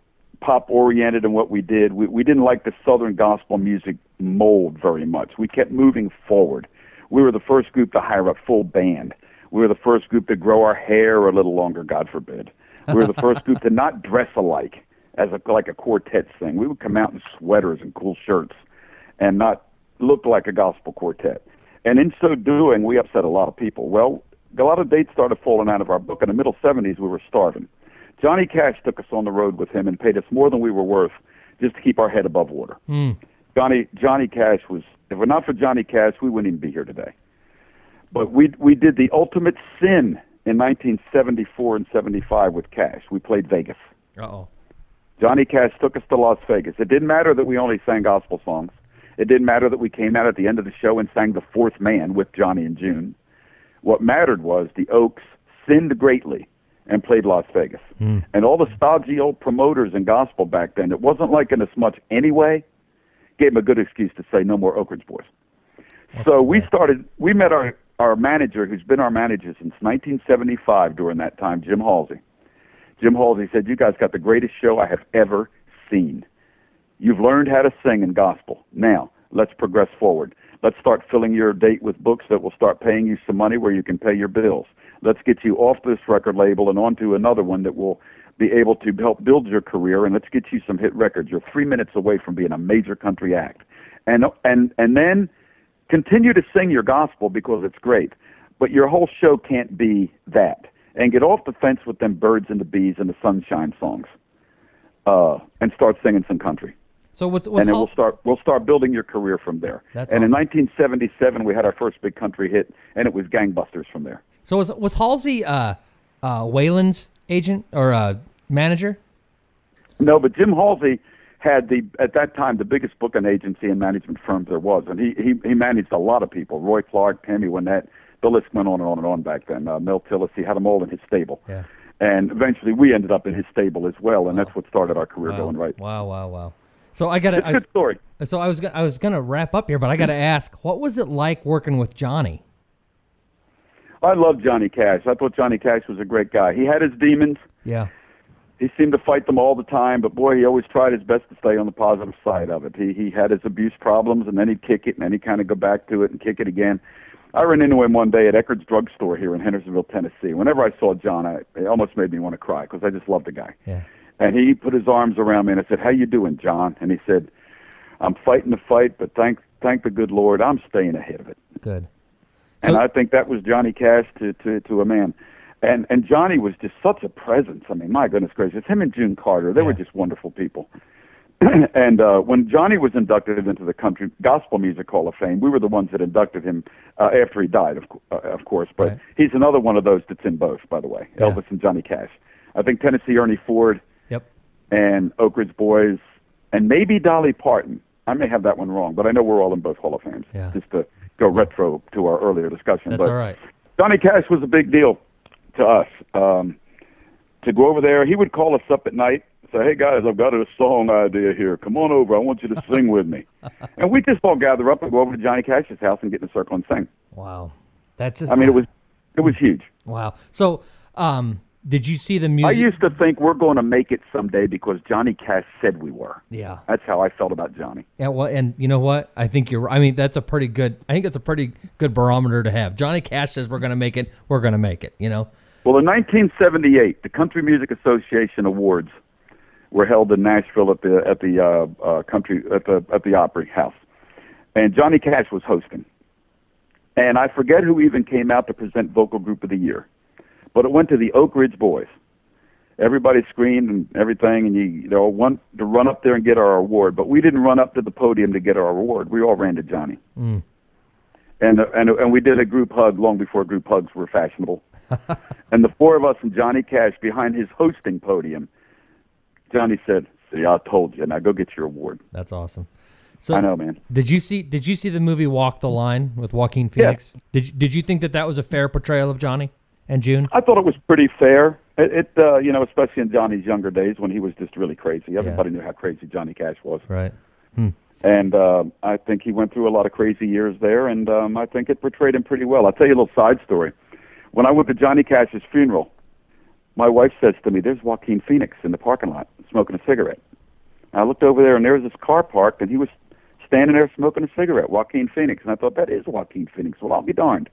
pop oriented in what we did. We, we didn't like the Southern gospel music mold very much. We kept moving forward. We were the first group to hire a full band. We were the first group to grow our hair a little longer, God forbid. We were the first group to not dress alike as a, like a quartet thing. We would come out in sweaters and cool shirts and not look like a gospel quartet. And in so doing, we upset a lot of people. Well, a lot of dates started falling out of our book. In the middle 70s, we were starving. Johnny Cash took us on the road with him and paid us more than we were worth just to keep our head above water. Johnny Johnny Cash was if it were not for Johnny Cash, we wouldn't even be here today. But we we did the ultimate sin in 1974 and 75 with Cash. We played Vegas. Uh oh. Johnny Cash took us to Las Vegas. It didn't matter that we only sang gospel songs. It didn't matter that we came out at the end of the show and sang The Fourth Man with Johnny and June. What mattered was the Oaks sinned greatly and played Las Vegas. And all the stodgy old promoters in gospel back then, it wasn't liking us much anyway, gave them a good excuse to say no more Oak Ridge Boys. so we started, we met our, our manager, who's been our manager since 1975 during that time, Jim Halsey. Jim Halsey said, You guys got the greatest show I have ever seen. You've learned how to sing in gospel. Now, let's progress forward. Let's start filling your date with books that will start paying you some money where you can pay your bills. Let's get you off this record label and onto another one that will be able to help build your career and let's get you some hit records. You're 3 minutes away from being a major country act. And and and then continue to sing your gospel because it's great. But your whole show can't be that. And get off the fence with them birds and the bees and the sunshine songs. Uh, and start singing some country So what's what's and then we'll start we'll start building your career from there. That's and in 1977, we had our first big country hit, and it was gangbusters from there. So was was Halsey uh uh Waylon's agent or uh manager? No, but Jim Halsey had the at that time the biggest booking agency and management firm there was, and he he, he managed a lot of people: Roy Clark, Tammy Wynette. The list went on and on and on back then. Uh, Mel Tillis, he had them all in his stable. Yeah. And eventually, we ended up in his stable as well, and that's what started our career Wow. going right. Wow, wow, wow. So I got a good story. So I was I was gonna wrap up here, but I got to ask, what was it like working with Johnny? I love Johnny Cash. I thought Johnny Cash was a great guy. He had his demons. Yeah, he seemed to fight them all the time, but boy, he always tried his best to stay on the positive side of it. He he had his abuse problems, and then he'd kick it, and then he'd kind of go back to it and kick it again. I ran into him one day at Eckerd's drugstore here in Hendersonville, Tennessee. Whenever I saw John, I, it almost made me want to cry because I just loved the guy. yeah. And he put his arms around me, and I said, "How you doing, John?" And he said, "I'm fighting the fight, but thank thank the good Lord, I'm staying ahead of it." Good. And So- I think that was Johnny Cash to, to, to a man. And and Johnny was just such a presence. I mean, my goodness gracious, him and June Carter, they were just wonderful people. and uh, when Johnny was inducted into the Country Gospel Music Hall of Fame, we were the ones that inducted him uh, after he died, of, uh, of course. But Right. he's another one of those that's in both, by the way, Yeah. Elvis and Johnny Cash. I think Tennessee Ernie Ford Yep. and Oak Ridge Boys, and maybe Dolly Parton. I may have that one wrong, but I know we're all in both Hall of Fames. Yeah. Just to go retro to our earlier discussion. That's but all right. Johnny Cash was a big deal. to us um, to go over there. He would call us up at night, say, "Hey guys, I've got a song idea here. Come on over. I want you to sing with me." and we just all gather up and go over to Johnny Cash's house and get in a circle and sing. Wow. That just I mean, it was it was huge. Wow. So, um, did you see the music? I used to think we're going to make it someday because Johnny Cash said we were. yeah. That's how I felt about Johnny. Yeah, well, and you know what? I think you're. I mean, that's a pretty good. I think that's a pretty good barometer to have. Johnny Cash says we're going to make it. We're going to make it. You know. Well, in 1978, the Country Music Association Awards were held in Nashville at the at the uh, uh, country at the at the Opry House, and Johnny Cash was hosting. And I forget who even came out to present Vocal Group of the Year, but it went to the Oak Ridge Boys. Everybody screamed and everything, and you, you know want to run up there and get our award, but we didn't run up to the podium to get our award. We all ran to Johnny, Mm. and and and we did a group hug long before group hugs were fashionable. and the four of us and Johnny Cash behind his hosting podium. Johnny said, "See, I told you. Now go get your award." That's awesome. So I know, man. Did you see? Did you see the movie Walk the Line with Joaquin Phoenix? Did Did you think that that was a fair portrayal of Johnny and June? I thought it was pretty fair. It, it uh, you know, especially in Johnny's younger days when he was just really crazy. Everybody knew how crazy Johnny Cash was, Right. and uh, I think he went through a lot of crazy years there, and um, I think it portrayed him pretty well. I'll tell you a little side story. When I went to Johnny Cash's funeral, my wife says to me, "There's Joaquin Phoenix in the parking lot smoking a cigarette." And I looked over there, and there was this car parked, and he was standing there smoking a cigarette, Joaquin Phoenix. And I thought, that is Joaquin Phoenix. Well, I'll be darned.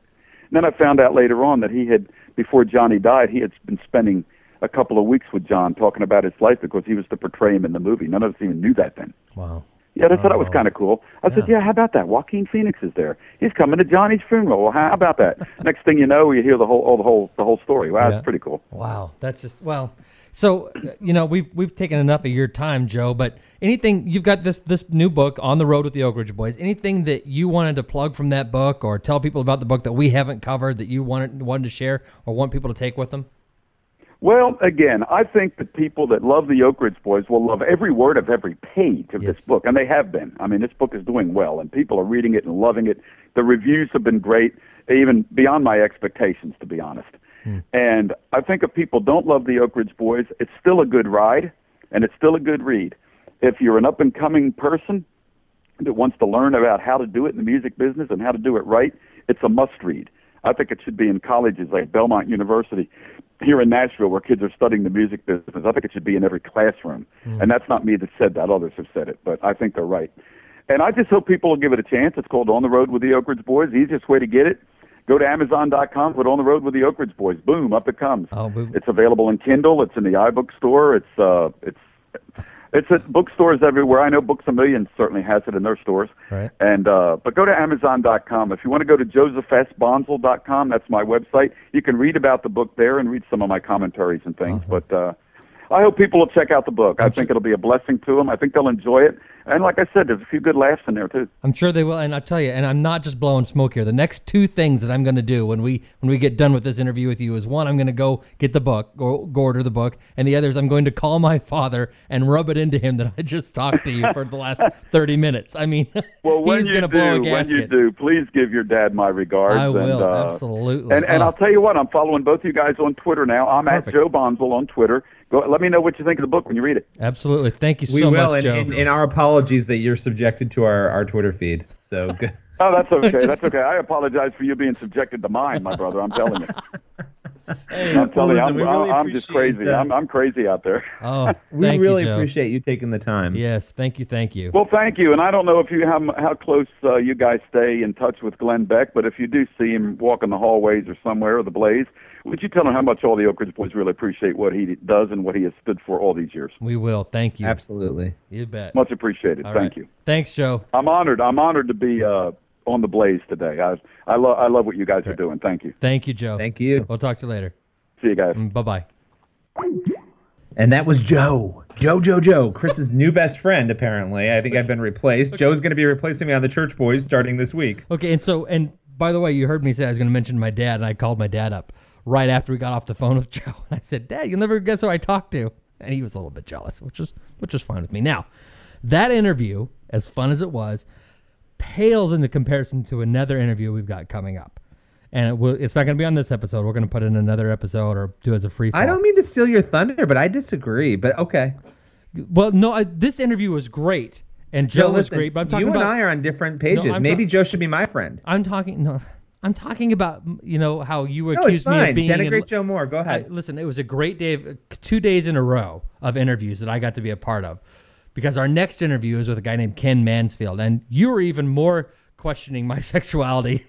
And then I found out later on that he had, before Johnny died, he had been spending a couple of weeks with John talking about his life because he was to portray him in the movie. None of us even knew that then. Wow. Yeah, I thought that was Oh. kind of cool. I said, yeah, how about that? Joaquin Phoenix is there. He's coming to Johnny's funeral. Well, how about that? Next thing you know, you hear the whole, oh, the whole, the whole story. Wow, Yeah. that's pretty cool. Wow, that's just well. So uh, you know we've we've taken enough of your time, Joe. But anything you've got this this new book on the road with the Oak Ridge Boys. Anything that you wanted to plug from that book, or tell people about the book that we haven't covered that you wanted wanted to share, or want people to take with them? Well, again, I think that people that love the Oak Ridge Boys will love every word of every page of Yes. this book, and they have been. I mean, this book is doing well, and people are reading it and loving it. The reviews have been great, even beyond my expectations, to be honest. Hmm. And I think if people don't love the Oak Ridge Boys, it's still a good ride, and it's still a good read. If you're an up and coming person that wants to learn about how to do it in the music business and how to do it right, it's a must read. I think it should be in colleges like Belmont University here in Nashville where kids are studying the music business. I think it should be in every classroom. Hmm. And that's not me that said that, others have said it, but I think they're right. And I just hope people will give it a chance. It's called On the Road with the Oak Ridge Boys. The easiest way to get it, go to Amazon.com, put On the Road with the Oak Ridge Boys. Boom, up it comes. Oh, we- It's available in Kindle. It's in the iBook store. It's uh, it's it's at bookstores everywhere. I know Books a Million certainly has it in their stores. Right. And uh, but go to Amazon.com. If you want to go to JosephSBonsall.com, that's my website. You can read about the book there and read some of my commentaries and things. But uh, I hope people will check out the book. I think it'll be a blessing to them. I think they'll enjoy it. And like I said, there's a few good laughs in there too. I'm sure they will, and I'll tell you, and I'm not just blowing smoke here. The next two things that I'm going to do when we when we get done with this interview with you is one, I'm going to go get the book, go, go order the book, and the other is I'm going to call my father and rub it into him that I just talked to you for the last 30 minutes. I mean, Well, when he's you going to blow a gasket. when you do, please give your dad my regards. I will, and, uh, absolutely. And, and Oh. I'll tell you what, I'm following both you guys on Twitter now. I'm Perfect. at Joe Bonsall on Twitter. Go, let me know what you think of the book when you read it. Absolutely. Thank you so we will, much, and, Joe. and, and our apologies that you're subjected to our, our Twitter feed. So good. Oh, that's okay. that's okay. I apologize for you being subjected to mine, my brother. I'm telling you. I'm telling listen, you, I'm, really I'm just crazy. uh, I'm, I'm crazy out there. oh, We thank really you, Joe. appreciate you taking the time. Yes, thank you, thank you. Well, thank you. And I don't know if you have how close uh, you guys stay in touch with Glenn Beck, but if you do see him walking the hallways or somewhere or the Blaze, would you tell him how much all the Oak Ridge Boys really appreciate what he does and what he has stood for all these years? we will. Thank you. Absolutely. You bet. Much appreciated. All thank right. you. Thanks, Joe. I'm honored. I'm honored to be uh, on the Blaze today. I I love I love what you guys are doing. Thank you. Thank you, Joe. Thank you. We'll talk to you later. See you guys. Mm, bye bye. And that was Joe. Joe, Joe, Joe. Chris's new best friend, apparently. I think I've been replaced. Joe's going to be replacing me on the Church Boys starting this week. Okay, and so and by the way, you heard me say I was going to mention my dad, and I called my dad up right after we got off the phone with Joe, and I said, "Dad, you'll never guess who I talked to," and he was a little bit jealous, which was which was fine with me. Now, that interview, as fun as it was, pales into comparison to another interview we've got coming up. and it will, it's not going to be on this episode. We're going to put in another episode or do as a free. I don't mean to steal your thunder, but I disagree. But okay. Well, no, I, this interview was great, and Joe, was listen, great. But I'm talking you about and I are on different pages. I'm Maybe ta- Joe should be my friend. I'm talking no. I'm talking about you know how you No, accused me of being in- Denigrate Joe Moore. Go I, ahead. listen, it was a great day, of, two days in a row of interviews that I got to be a part of, because our next interview is with a guy named Ken Mansfield, and you were even more questioning my sexuality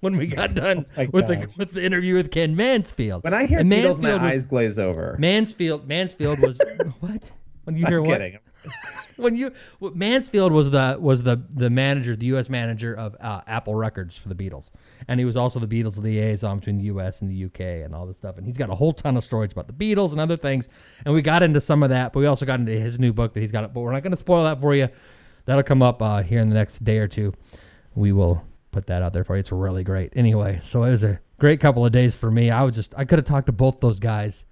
when we got done with the with the interview with Ken Mansfield. Oh when I hear and Beatles, my Mansfield was- eyes glaze over. Mansfield Mansfield was what? When you hear I'm what? kidding. When you Mansfield was the was the the manager, the U.S. manager of uh, Apple Records for the Beatles, and he was also the Beatles liaison between the U.S. and the U.K. and all this stuff. And he's got a whole ton of stories about the Beatles and other things. And we got into some of that, but we also got into his new book that he's got. But we're not going to spoil that for you. That'll come up uh, here in the next day or two. We will put that out there for you. It's really great. Anyway, so it was a great couple of days for me. I was just I could have talked to both those guys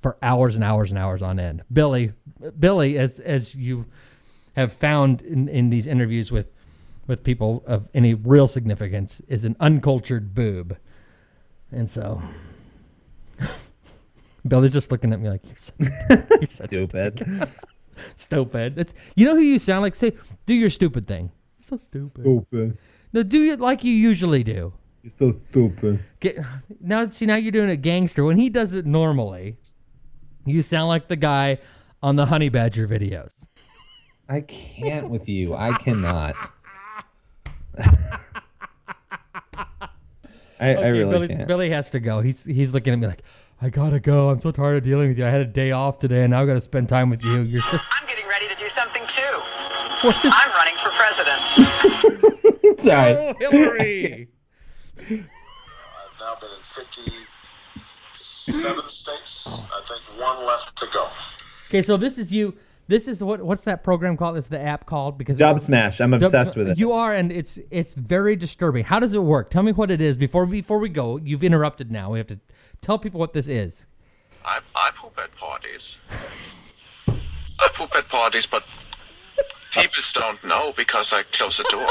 for hours and hours and hours on end. Billy, Billy, as as you have found in, in these interviews with with people of any real significance, is an uncultured boob, and so Billy's just looking at me like you're so, you're Stupid. stupid. It's you know who you sound like. Say, do your stupid thing. So stupid. Stupid. No, do it like you usually do. You're so stupid. Get now. See now you're doing it gangster. When he does it normally, you sound like the guy on the Honey Badger videos. I can't with you. I cannot. I, I really Billy, can't. Billy has to go. He's he's looking at me like, I gotta go. I'm so tired of dealing with you. I had a day off today, and now I gotta spend time with you. You're so. I'm getting ready to do something too. What is, I'm running for president. Sorry. oh, Hillary. I've now been in 57 states. I think one left to go. Okay, so this is you. This is what what's that program called? Is the app called? Because Dubsmash. I'm Dub- obsessed with it. You are, and it's it's very disturbing. How does it work? Tell me what it is before before we go. You've interrupted now. We have to tell people what this is. I, I poop at parties. I poop at parties, but people don't know because I close the door.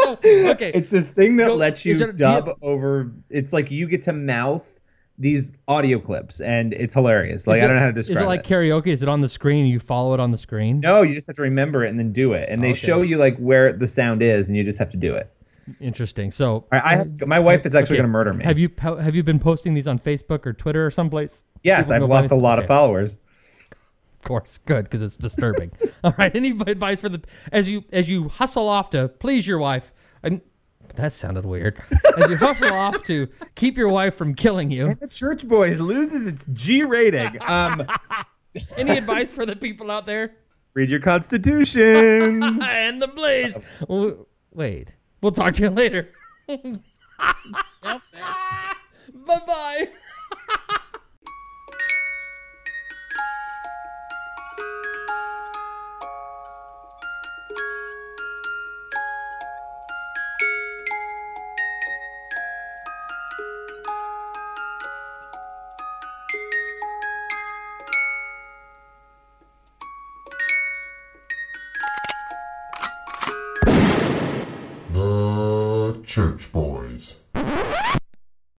Oh, okay. It's this thing that Go- lets you is it- you- dub over. It's like you get to mouth these audio clips, and it's hilarious. Like Is I don't know how to describe Is it like karaoke? Is it on the screen? You follow it on the screen. No, you just have to remember it and then do it, and they oh, Okay. show you like where the sound is, and you just have to do it. Interesting. So I, I have, my wife is actually Okay. going to murder me. Have you have you been posting these on Facebook or Twitter or someplace? yes, People I've lost a lot okay. of followers. Of course, good because it's disturbing. All right. Any advice for the as you as you hustle off to please your wife? And that sounded weird. As you hustle off to keep your wife from killing you. The Church Boys loses its G rating. Um, Any advice for the people out there? read your constitution. and the blaze. W- Wait, we'll talk to you later. bye bye. Church Boys.